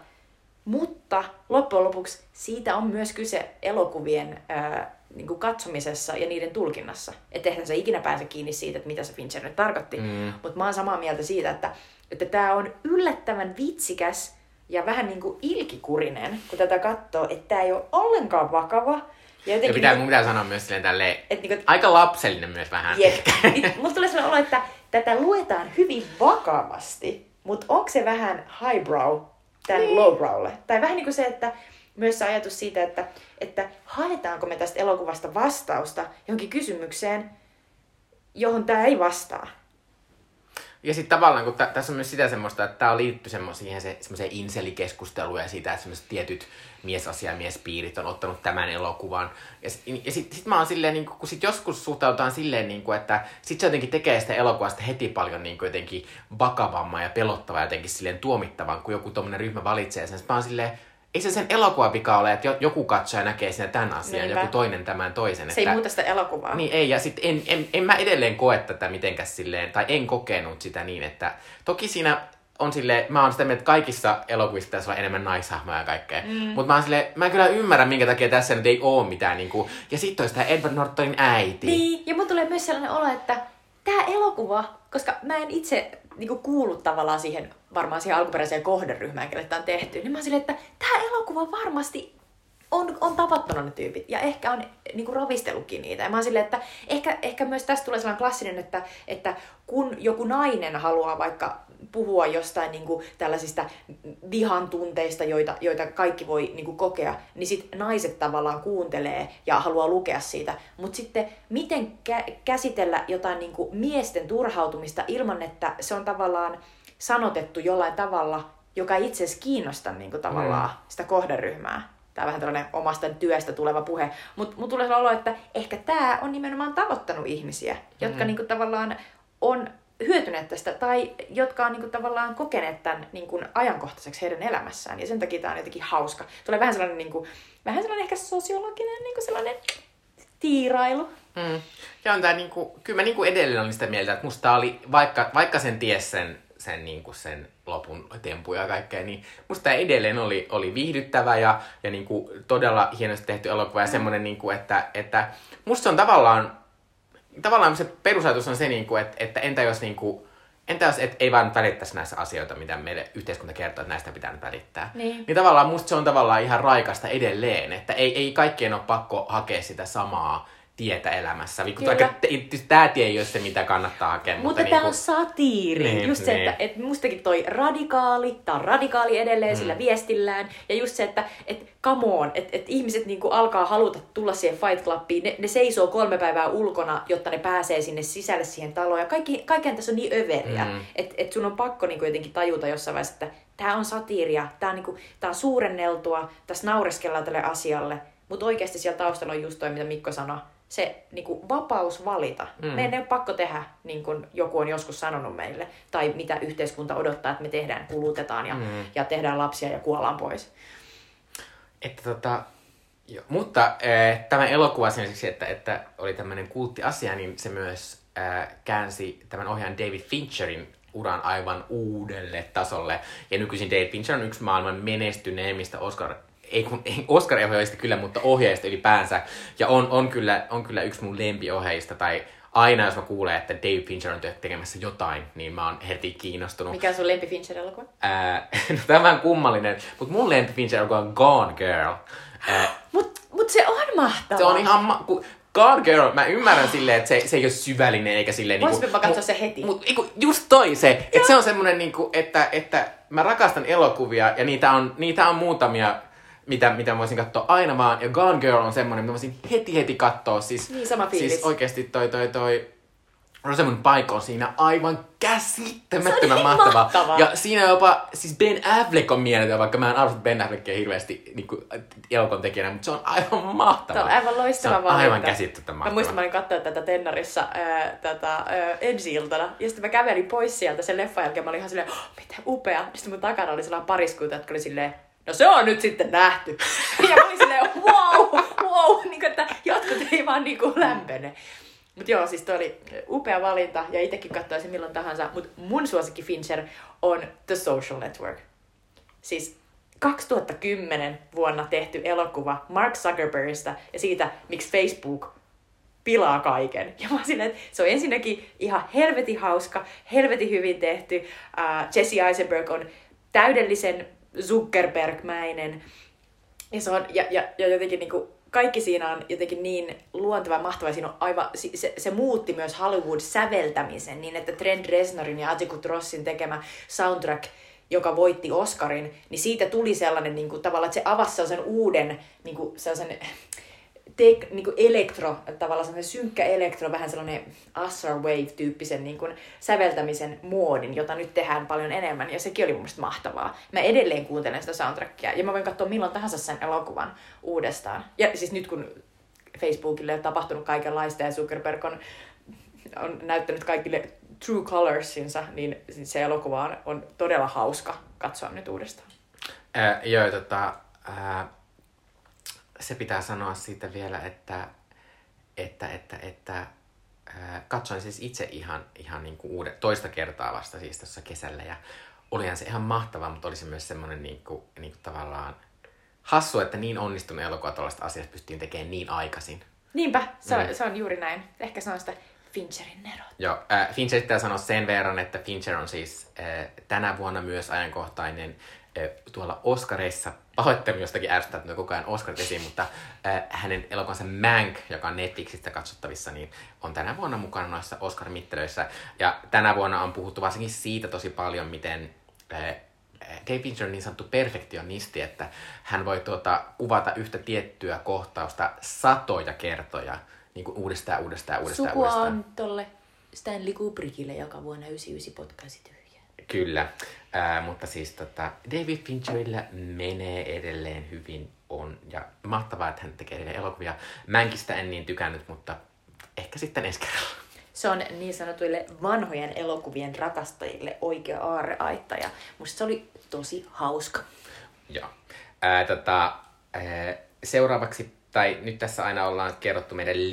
mutta loppujen lopuksi siitä on myös kyse elokuvien ää, niin kuin katsomisessa ja niiden tulkinnassa. Että eihän se ikinä pääse kiinni siitä, että mitä se Fincher nyt tarkoitti. Mm. Mutta mä oon samaa mieltä siitä, että että tämä on yllättävän vitsikäs ja vähän niin kuin ilkikurinen, kun tätä katsoo, että tämä ei ole ollenkaan vakava. Ja Ja pitää, mun pitää sanoa myös silleen tälleen, että niin kuin, aika lapsellinen myös vähän. Jep. Niin Musta tulee sellainen olo, että tätä luetaan hyvin vakavasti, mutta onko se vähän highbrow tämän Niin. lowbrawlle? Tai vähän niin kuin se, että myös se ajatus siitä, että, että haetaanko me tästä elokuvasta vastausta johonkin kysymykseen, johon tämä ei vastaa. Ja sitten tavallaan, kun tä- tässä on myös sitä semmoista, että tämä liittyy semmo- siihen se, semmoiseen inselikeskusteluun ja sitä, että semmoiset tietyt miesasia- miespiirit on ottanut tämän elokuvan. Ja, ja sitten sit mä oon silleen, niin kun sit joskus suhtautaan silleen, niin kuin, että sit se jotenkin tekee sitä elokuvasta heti paljon niin jotenkin vakavamman ja pelottavaa jotenkin silleen tuomittavan, kun joku tommonen ryhmä valitsee sen. Sitten mä oon silleen, ei se sen elokuvan vika ole, että jo- joku katsoja näkee siinä tämän asian, Niinpä. joku toinen tämän toisen. Se ei muuta sitä elokuvaa. Niin ei, ja sitten en, en, en, mä edelleen koe tätä mitenkäs silleen, tai en kokenut sitä niin, että toki siinä on silleen, mä oon sitä mieltä, että kaikissa elokuvissa pitäisi olla enemmän naishahmoja ja kaikkea. Mm. Mutta mä oon silleen, mä kyllä ymmärrä, minkä takia tässä nyt ei oo mitään niinku, ja sitten on sitä Edward Nortonin äiti. Niin, ja mulla tulee myös sellainen olo, että tämä elokuva, koska mä en itse niinku kuullut tavallaan siihen varmaan siihen alkuperäiseen kohderyhmään, kelle tämä on tehty, niin mä silleen, että tämä elokuva varmasti on, on tavoittanut ne tyypit ja ehkä on niinku ravistellutkin niitä. Ja mä oon silleen, että ehkä, ehkä myös tästä tulee sellainen klassinen, että, että kun joku nainen haluaa vaikka puhua jostain niinku tällaisista vihan tunteista, joita, joita kaikki voi niinku kokea, niin sitten naiset tavallaan kuuntelee ja haluaa lukea siitä. Mutta sitten miten kä- käsitellä jotain niinku miesten turhautumista ilman, että se on tavallaan sanotettu jollain tavalla, joka ei itse asiassa kiinnosta niinku tavallaan sitä kohderyhmää. Tämä on vähän tällainen omasta työstä tuleva puhe. Mutta mut tulee olo, että ehkä tämä on nimenomaan tavoittanut ihmisiä, jotka Mm. niinku tavallaan on hyötyneet tästä tai jotka on niin kuin, tavallaan kokeneet tämän niin kuin, ajankohtaiseksi heidän elämässään. Ja sen takia tämä on jotenkin hauska. Tulee vähän sellainen, niin kuin, vähän sellainen ehkä sosiologinen niin kuin sellainen tiirailu. Mm. Ja on tää niinku, kyllä mä niinku edelleen olin sitä mieltä, että musta oli, vaikka, vaikka sen ties sen, sen, niinku sen lopun tempuja ja kaikkea, niin musta tää edelleen oli, oli viihdyttävä ja, ja niinku todella hienosti tehty elokuva ja mm. semmonen, niinku, että, että musta on tavallaan, tavallaan se perusajatus on se, niinku, että, että entä jos niinku, Entä jos et, ei vaan välittäisi näissä asioita, mitä meille yhteiskunta kertoo, että näistä pitää nyt välittää. Niin. niin tavallaan musta se on tavallaan ihan raikasta edelleen, että ei, ei kaikkien ole pakko hakea sitä samaa tietä elämässä. Tämä tie ei ole se, mitä kannattaa hakea. Mutta, mutta tämä niinku... on satiiri. Niin, just se, niin. että, että mustakin toi radikaali, tämä on radikaali edelleen mm. sillä viestillään. Ja just se, että et, come on, että et ihmiset niinku alkaa haluta tulla siihen Fight Clubiin. Ne, ne seisoo kolme päivää ulkona, jotta ne pääsee sinne sisälle siihen taloon. Ja kaikki, kaiken tässä on niin överiä, mm. että et sun on pakko niinku jotenkin tajuta jossain vaiheessa, että tämä on satiiria, tämä on, niinku, tää on suurenneltua, tässä naureskellaan tälle asialle. Mutta oikeasti siellä taustalla on just toi, mitä Mikko sanoi, se niin kuin, vapaus valita. Mm. Meidän ei ole pakko tehdä, niin kuin joku on joskus sanonut meille, tai mitä yhteiskunta odottaa, että me tehdään, kulutetaan ja, mm. ja tehdään lapsia ja kuollaan pois. Että tota, jo. Mutta äh, tämä elokuva esimerkiksi, että, että oli tämmöinen kulttiasia, niin se myös äh, käänsi tämän ohjaajan David Fincherin uran aivan uudelle tasolle. Ja nykyisin David Fincher on yksi maailman menestyneimmistä Oscar ei kun ei Oscar-ohjaajista kyllä, mutta ohjaajista ylipäänsä. Ja on, on, kyllä, on kyllä yksi mun lempiohjaajista, tai aina jos mä kuulen, että Dave Fincher on tekemässä jotain, niin mä oon heti kiinnostunut. Mikä on sun lempi Fincher-elokuva? Ää, <laughs> no, tämä on kummallinen, mutta mun lempi Fincher-elokuva on Gone Girl. Ää, mut, mut se on mahtava. Se on ihan ma- ku, Gone Girl, mä ymmärrän silleen, että se, se ei ole syvällinen eikä silleen... Voisin niinku, katsoa se heti. Mut, niinku, just toi se, että se on semmonen niinku, että, että mä rakastan elokuvia ja niitä on, niitä on muutamia mitä, mitä voisin katsoa aina vaan. Ja Gone Girl on semmonen, mitä voisin heti heti katsoa. Siis, niin, sama fiilis. Siis oikeesti toi, toi, toi Rosamund Pike on siinä aivan käsittämättömän mahtava. mahtava. Ja siinä jopa, siis Ben Affleck on mieletön, vaikka mä en arvosta Ben Affleckia hirveästi niin kuin, elokon tekijänä, mutta se on aivan mahtava. Se on aivan loistava Se on valinta. aivan käsittämättömän mahtava. Mä muistan, mä olin katsoa tätä Tennarissa ää, tätä, ää, ensi-iltana, ja sitten mä kävelin pois sieltä sen leffan jälkeen, mä olin ihan silleen, oh, mitä upea. Sitten mun takana oli sellainen pariskunta, jotka oli silleen, no se on nyt sitten nähty. <laughs> ja mä olin silleen, wow, wow, <laughs> niin kuin, että jotkut ei vaan niin kuin lämpene. Mutta joo, siis toi oli upea valinta ja itsekin katsoisin milloin tahansa. Mutta mun suosikki Fincher on The Social Network. Siis 2010 vuonna tehty elokuva Mark Zuckerbergista ja siitä, miksi Facebook pilaa kaiken. Ja mä silleen, että se on ensinnäkin ihan helvetin hauska, helvetin hyvin tehty. Uh, Jesse Eisenberg on täydellisen Zuckerberg-mäinen. Ja, se on, ja, ja, ja jotenkin niin kuin, kaikki siinä on jotenkin niin luonteva mahtava. Siinä on aivan, se, se muutti myös Hollywood-säveltämisen niin, että Trent Reznorin ja Atticus Rossin tekemä soundtrack joka voitti Oscarin, niin siitä tuli sellainen niin kuin, tavallaan, että se avasi sellaisen uuden niin kuin, sellaisen tek, niin kuin elektro, tavallaan sellainen synkkä elektro, vähän sellainen Astral Wave-tyyppisen niin kuin säveltämisen muodin, jota nyt tehdään paljon enemmän, ja sekin oli mun mielestä mahtavaa. Mä edelleen kuuntelen sitä soundtrackia, ja mä voin katsoa milloin tahansa sen elokuvan uudestaan. Ja siis nyt kun Facebookille on tapahtunut kaikenlaista, ja Zuckerberg on, on näyttänyt kaikille True Colorsinsa, niin se elokuva on, on todella hauska katsoa nyt uudestaan. Äh, joo, tota, äh, se pitää sanoa siitä vielä, että, että, että, että ää, katsoin siis itse ihan, ihan niin kuin uude, toista kertaa vasta siis tuossa kesällä ja olihan se ihan mahtava, mutta oli se myös semmoinen niin kuin, niin kuin tavallaan hassu, että niin onnistunut elokuva tuollaista asiasta pystyttiin tekemään niin aikaisin. Niinpä, se on, mm. se on juuri näin. Ehkä se on sitä Fincherin nerot. Joo, äh, Fincher pitää sanoa sen verran, että Fincher on siis äh, tänä vuonna myös ajankohtainen tuolla Oscareissa, pahoittelen jostakin ärsyttää, että koko ajan Oscarit esiin, mutta äh, hänen elokuvansa Mank, joka on Netflixistä katsottavissa, niin on tänä vuonna mukana noissa Oscar-mittelöissä. Ja tänä vuonna on puhuttu varsinkin siitä tosi paljon, miten äh, Dave Fincher on niin sanottu perfektionisti, että hän voi tuota, kuvata yhtä tiettyä kohtausta satoja kertoja, niin kuin uudestaan, uudestaan, uudestaan, Sukua uudestaan. on tolle Stanley Kubrickille, joka vuonna 99 potkaisi Kyllä, Ää, mutta siis tota, David Fincherillä menee edelleen hyvin on. Ja mahtavaa, että hän tekee edelleen elokuvia. Mänkistä en niin tykännyt, mutta ehkä sitten ensi kerralla. Se on niin sanotuille vanhojen elokuvien rakastajille oikea aarreaitta ja musta se oli tosi hauska. Joo. Ää, tota, ää, seuraavaksi, tai nyt tässä aina ollaan kerrottu meidän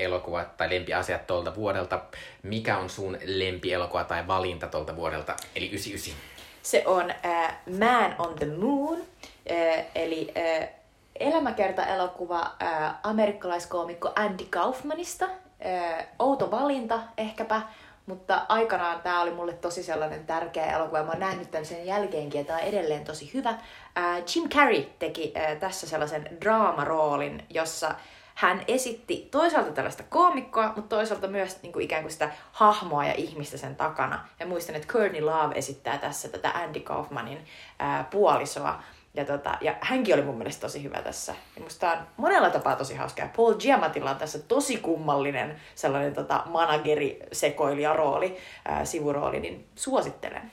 lempielokuvat tai lempiasiat tuolta vuodelta. Mikä on sun lempielokuva tai valinta tuolta vuodelta, eli 99? Se on äh, Man on the Moon, äh, eli äh, elämäkerta-elokuva äh, amerikkalaiskoomikko Andy Kaufmanista. Äh, outo valinta ehkäpä, mutta aikanaan tämä oli mulle tosi sellainen tärkeä elokuva. Mä oon nähnyt tämän sen jälkeenkin ja tämä on edelleen tosi hyvä. Äh, Jim Carrey teki äh, tässä sellaisen draamaroolin, jossa hän esitti toisaalta tällaista koomikkoa, mutta toisaalta myös niin kuin ikään kuin sitä hahmoa ja ihmistä sen takana. Ja muistan, että Courtney Love esittää tässä tätä Andy Kaufmanin ää, puolisoa. Ja, tota, ja hänkin oli mun mielestä tosi hyvä tässä. Ja musta on monella tapaa tosi hauska. Ja Paul Giamatilla on tässä tosi kummallinen sellainen tota, manageri-sekoilijarooli, ää, sivurooli, niin suosittelen.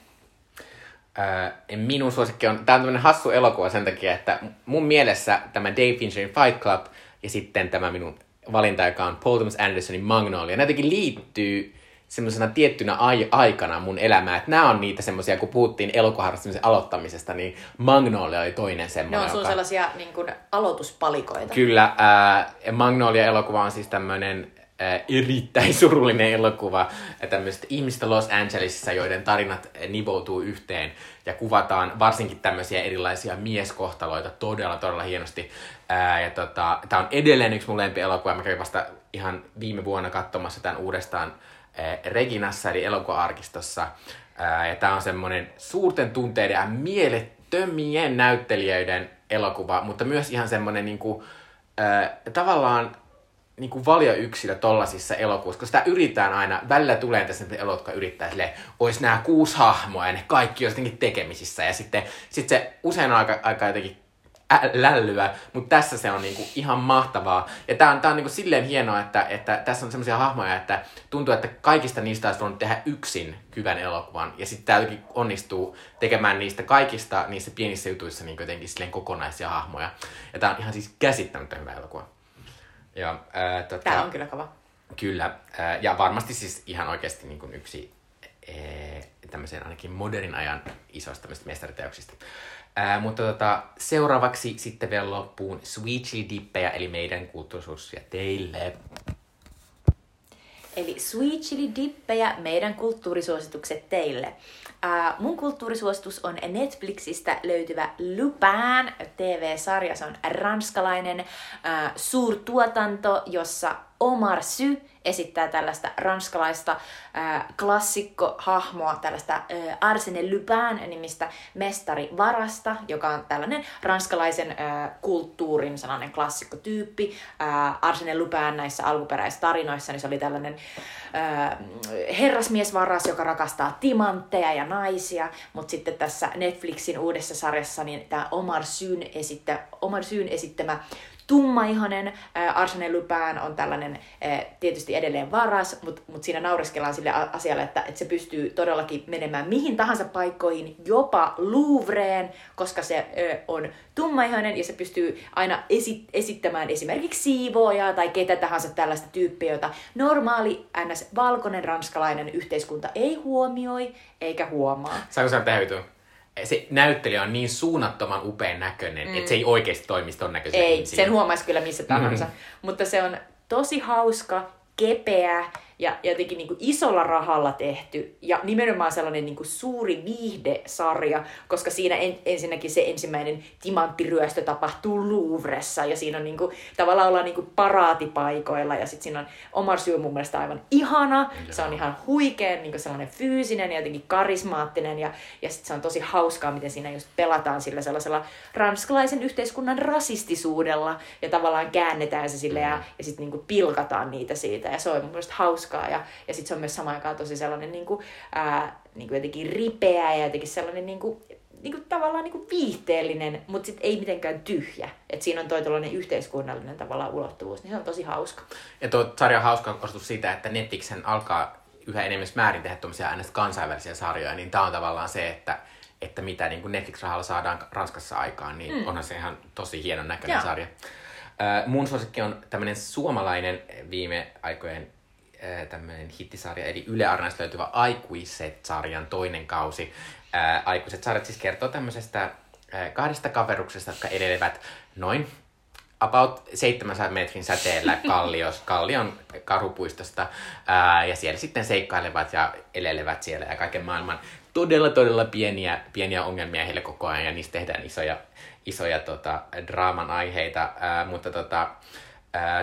Minun suosikki on, tämä on tämmöinen hassu elokuva sen takia, että mun mielessä tämä Dave Fincherin Fight Club ja sitten tämä minun valinta, joka on Paul Thomas Andersonin Magnolia, ne jotenkin liittyy semmoisena tiettynä ai- aikana mun elämää. Että nämä on niitä semmoisia, kun puhuttiin elokuvaharrastamisen aloittamisesta, niin Magnolia oli toinen semmoinen. Ne on sun joka... sellaisia niin kuin, aloituspalikoita. Kyllä. Äh, Magnolia-elokuva on siis tämmöinen äh, erittäin <laughs> surullinen elokuva tämmöistä ihmistä Los Angelesissa, joiden tarinat nivoutuu yhteen ja kuvataan varsinkin tämmöisiä erilaisia mieskohtaloita todella, todella hienosti. Ää, ja tota, tää on edelleen yksi mun lempielokuva. Mä kävin vasta ihan viime vuonna katsomassa tämän uudestaan ää, Reginassa, eli elokuva-arkistossa. Ää, ja tää on semmonen suurten tunteiden ja mielettömien näyttelijöiden elokuva, mutta myös ihan semmonen niinku, ää, tavallaan niin kuin valioyksilö tollasissa elokuvissa, koska sitä yritetään aina, välillä tulee tässä elot, jotka yrittää silleen, olisi nämä kuusi hahmoa ja ne kaikki on jotenkin tekemisissä ja sitten sit se usein aika, aika jotenkin lällyä, mutta tässä se on niinku ihan mahtavaa. Ja tää on, tää on niinku silleen hienoa, että, että tässä on semmoisia hahmoja, että tuntuu, että kaikista niistä olisi voinut tehdä yksin hyvän elokuvan. Ja sitten tää onnistuu tekemään niistä kaikista niissä pienissä jutuissa niin jotenkin silleen kokonaisia hahmoja. Ja tää on ihan siis käsittämättä hyvä elokuva. Ja, ää, tota, Tää on kyllä kova. Kyllä, ää, ja varmasti siis ihan oikeasti niin kuin yksi ää, tämmöisen ainakin modernin ajan isoista mestariteoksista. Ää, mutta tota, seuraavaksi sitten vielä loppuun Sweet Chili Dippejä, eli meidän kulttuurisuussia teille. Eli Sweet Chili Dippejä, meidän kulttuurisuositukset teille. Uh, mun kulttuurisuositus on Netflixistä löytyvä Lupin TV-sarja. Se on ranskalainen uh, suurtuotanto, jossa Omar Sy esittää tällaista ranskalaista äh, klassikkohahmoa, tällaista äh, Arsene Lupin nimistä mestarivarasta, joka on tällainen ranskalaisen äh, kulttuurin sellainen klassikkotyyppi. Äh, Arsene Lupin näissä alkuperäistarinoissa niin se oli tällainen äh, herrasmiesvaras, joka rakastaa timantteja ja naisia, mutta sitten tässä Netflixin uudessa sarjassa niin tämä Omar Syn, esittä, Omar Syn esittämä tummaihonen. Arsene Lupin on tällainen tietysti edelleen varas, mutta mut siinä naureskellaan sille asialle, että, että se pystyy todellakin menemään mihin tahansa paikkoihin, jopa Louvreen, koska se on tummaihoinen ja se pystyy aina esi- esittämään esimerkiksi siivoojaa tai ketä tahansa tällaista tyyppiä, jota normaali ns. valkoinen ranskalainen yhteiskunta ei huomioi eikä huomaa. Saanko sanoa tähän se näyttelijä on niin suunnattoman upean näköinen, mm. että se ei oikeasti toimisi ton näköisen Ei, sen huomaisi kyllä missä tahansa. Mm. Mutta se on tosi hauska, kepeä ja jotenkin niin kuin isolla rahalla tehty ja nimenomaan sellainen niin kuin suuri viihdesarja, koska siinä en, ensinnäkin se ensimmäinen timanttiryöstö tapahtuu Louvressa ja siinä on niin kuin, tavallaan ollaan niin kuin paraatipaikoilla ja sitten siinä on Omar Syy mun mielestä aivan ihana, se on ihan huikea, niin kuin sellainen fyysinen ja jotenkin karismaattinen ja, ja sitten se on tosi hauskaa, miten siinä just pelataan sillä sellaisella ranskalaisen yhteiskunnan rasistisuudella ja tavallaan käännetään se sille ja, mm. ja sitten niin pilkataan niitä siitä. Ja se on mun mielestä hauskaa hauskaa ja, ja sitten se on myös samaan aikaan tosi sellainen niin kuin, ää, niin kuin jotenkin ripeä ja jotenkin sellainen niin kuin, niin kuin, tavallaan niin kuin viihteellinen, mutta sitten ei mitenkään tyhjä. että siinä on toi yhteiskunnallinen tavallaan ulottuvuus, niin se on tosi hauska. Ja tuo sarja on hauska osoitus siitä, että Netflixen alkaa yhä enemmän määrin tehdä tuommoisia kansainvälisiä sarjoja, niin tämä on tavallaan se, että, että mitä niin kuin Netflix-rahalla saadaan Ranskassa aikaan, niin mm. onhan se ihan tosi hienon näköinen Joo. sarja. Äh, mun suosikki on tämmöinen suomalainen viime aikojen tämmöinen hittisarja, eli Yle Arnasta löytyvä Aikuiset-sarjan toinen kausi. Ää, Aikuiset-sarjat siis kertoo tämmöisestä ää, kahdesta kaveruksesta, jotka edelevät noin about 700 metrin säteellä <laughs> kallios, kallion karhupuistosta. Ää, ja siellä sitten seikkailevat ja elelevät siellä ja kaiken maailman todella, todella pieniä, pieniä ongelmia heille koko ajan ja niistä tehdään isoja, isoja tota, draaman aiheita. Ää, mutta tota,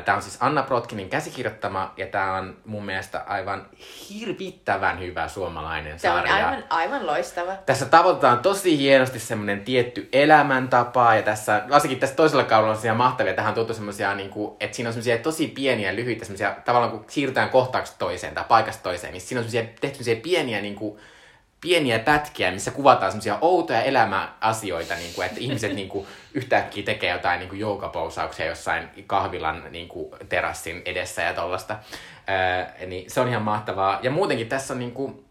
Tämä on siis Anna Protkinin käsikirjoittama ja tämä on mun mielestä aivan hirvittävän hyvä suomalainen on sarja. aivan, aivan loistava. Tässä tavoitetaan tosi hienosti semmoinen tietty elämäntapa ja tässä, varsinkin tässä toisella kaudella on semmoisia mahtavia, tähän on tuttu semmoisia, niin kuin, että siinä on semmoisia tosi pieniä, lyhyitä, semmoisia, tavallaan kun siirrytään kohtauksesta toiseen tai paikasta toiseen, niin siinä on semmoisia, tehty semmoisia pieniä niin kuin, pieniä pätkiä, missä kuvataan semmoisia outoja elämäasioita, niin kuin, että ihmiset <laughs> niin kuin, yhtäkkiä tekee jotain niin kuin joukapousauksia jossain kahvilan niin kuin, terassin edessä ja tollasta. Öö, niin se on ihan mahtavaa. Ja muutenkin tässä on niin kuin,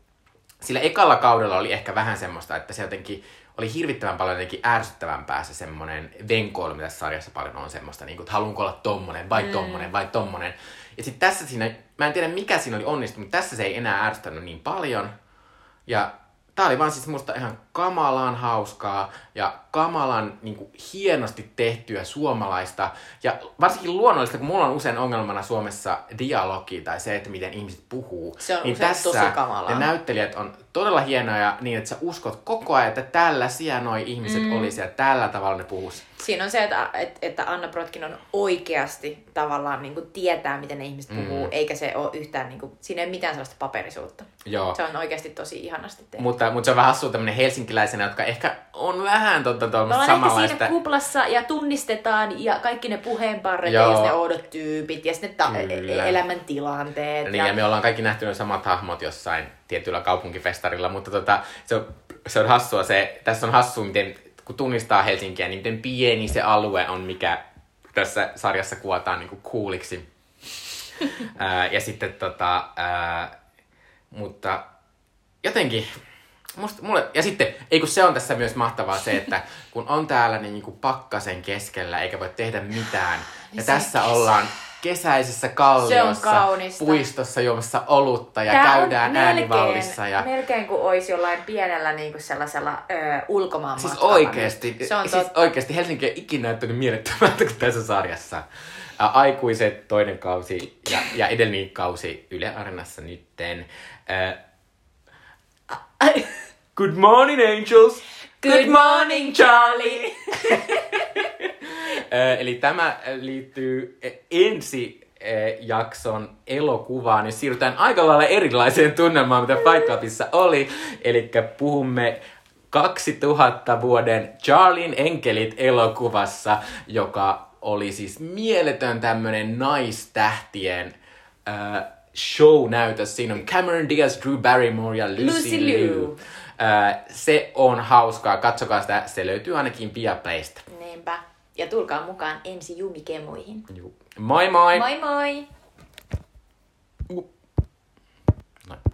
sillä ekalla kaudella oli ehkä vähän semmoista, että se jotenkin oli hirvittävän paljon jotenkin ärsyttävämpää se semmoinen venkoilu, mitä tässä sarjassa paljon on semmoista, niin kuin, että haluanko olla tommonen vai tommonen vai tommonen. Ja sitten tässä siinä, mä en tiedä mikä siinä oli onnistunut, mutta tässä se ei enää ärsyttänyt niin paljon. Ja tää oli vaan siis musta ihan kamalan hauskaa ja kamalan niin kuin, hienosti tehtyä suomalaista. Ja varsinkin luonnollista, kun mulla on usein ongelmana Suomessa dialogi tai se, että miten ihmiset puhuu. Se on niin tässä tosi kamalaa. ne näyttelijät on todella hienoja niin, että sä uskot koko ajan, että tällaisia noi ihmiset mm. olisi ja tällä tavalla ne puhus. Siinä on se, että, että, Anna Protkin on oikeasti tavallaan niin kuin tietää, miten ne ihmiset puhuu, eikä se ole yhtään, niin kuin, siinä ei ole mitään sellaista paperisuutta. Joo. Se on oikeasti tosi ihanasti tehty. Mutta, mutta se on vähän hassua tämmönen helsinkiläisenä, jotka ehkä on vähän totta Me tuommoista samanlaista. siinä kuplassa ja tunnistetaan ja kaikki ne puheenparret Joo. ja ne oudot tyypit ja sitten ta- Kyllä. e- elämäntilanteet. Niin, ja me ollaan kaikki nähty ne samat hahmot jossain tietyllä kaupunkifestarilla, mutta tota, se, on, se on hassua se, tässä on hassua, miten, kun tunnistaa Helsinkiä, niin miten pieni se alue on, mikä tässä sarjassa kuvataan niin <laughs> ää, ja sitten tota, ää, mutta jotenkin, musta, mulle, ja sitten, ei kun se on tässä myös mahtavaa se, että kun on täällä niin kuin pakkasen keskellä eikä voi tehdä mitään, ja se tässä kesä. ollaan kesäisessä kalliossa, puistossa juomassa olutta ja Tää käydään äänivallissa. Ja... melkein kuin olisi jollain pienellä niin kuin sellaisella ö, ulkomaan Siis matkalla. oikeesti, Se on siis totta. oikeesti Helsinki ei ikinä näyttänyt mielettömältä kuin tässä sarjassa. Ä, Aikuiset toinen kausi ja, ja edellinen kausi Yle Areenassa nytten. Ä, <laughs> Good morning angels! Good morning, Charlie! Ö, <laughs> Eli tämä liittyy eh, ensi eh, jakson elokuvaan, niin siirrytään aika lailla erilaiseen tunnelmaan, mitä Fight Clubissa oli. Eli puhumme 2000 vuoden Charlin enkelit elokuvassa, joka oli siis mieletön tämmönen naistähtien äh, show-näytös. Siinä on Cameron Diaz, Drew Barrymore ja Lucy, Lucy Liu. Liu. Äh, se on hauskaa, katsokaa sitä, se löytyy ainakin Viaplaysta. Niinpä. Ja tulkaa mukaan ensi jumikemuihin. Juu. Moi moi! Moi moi!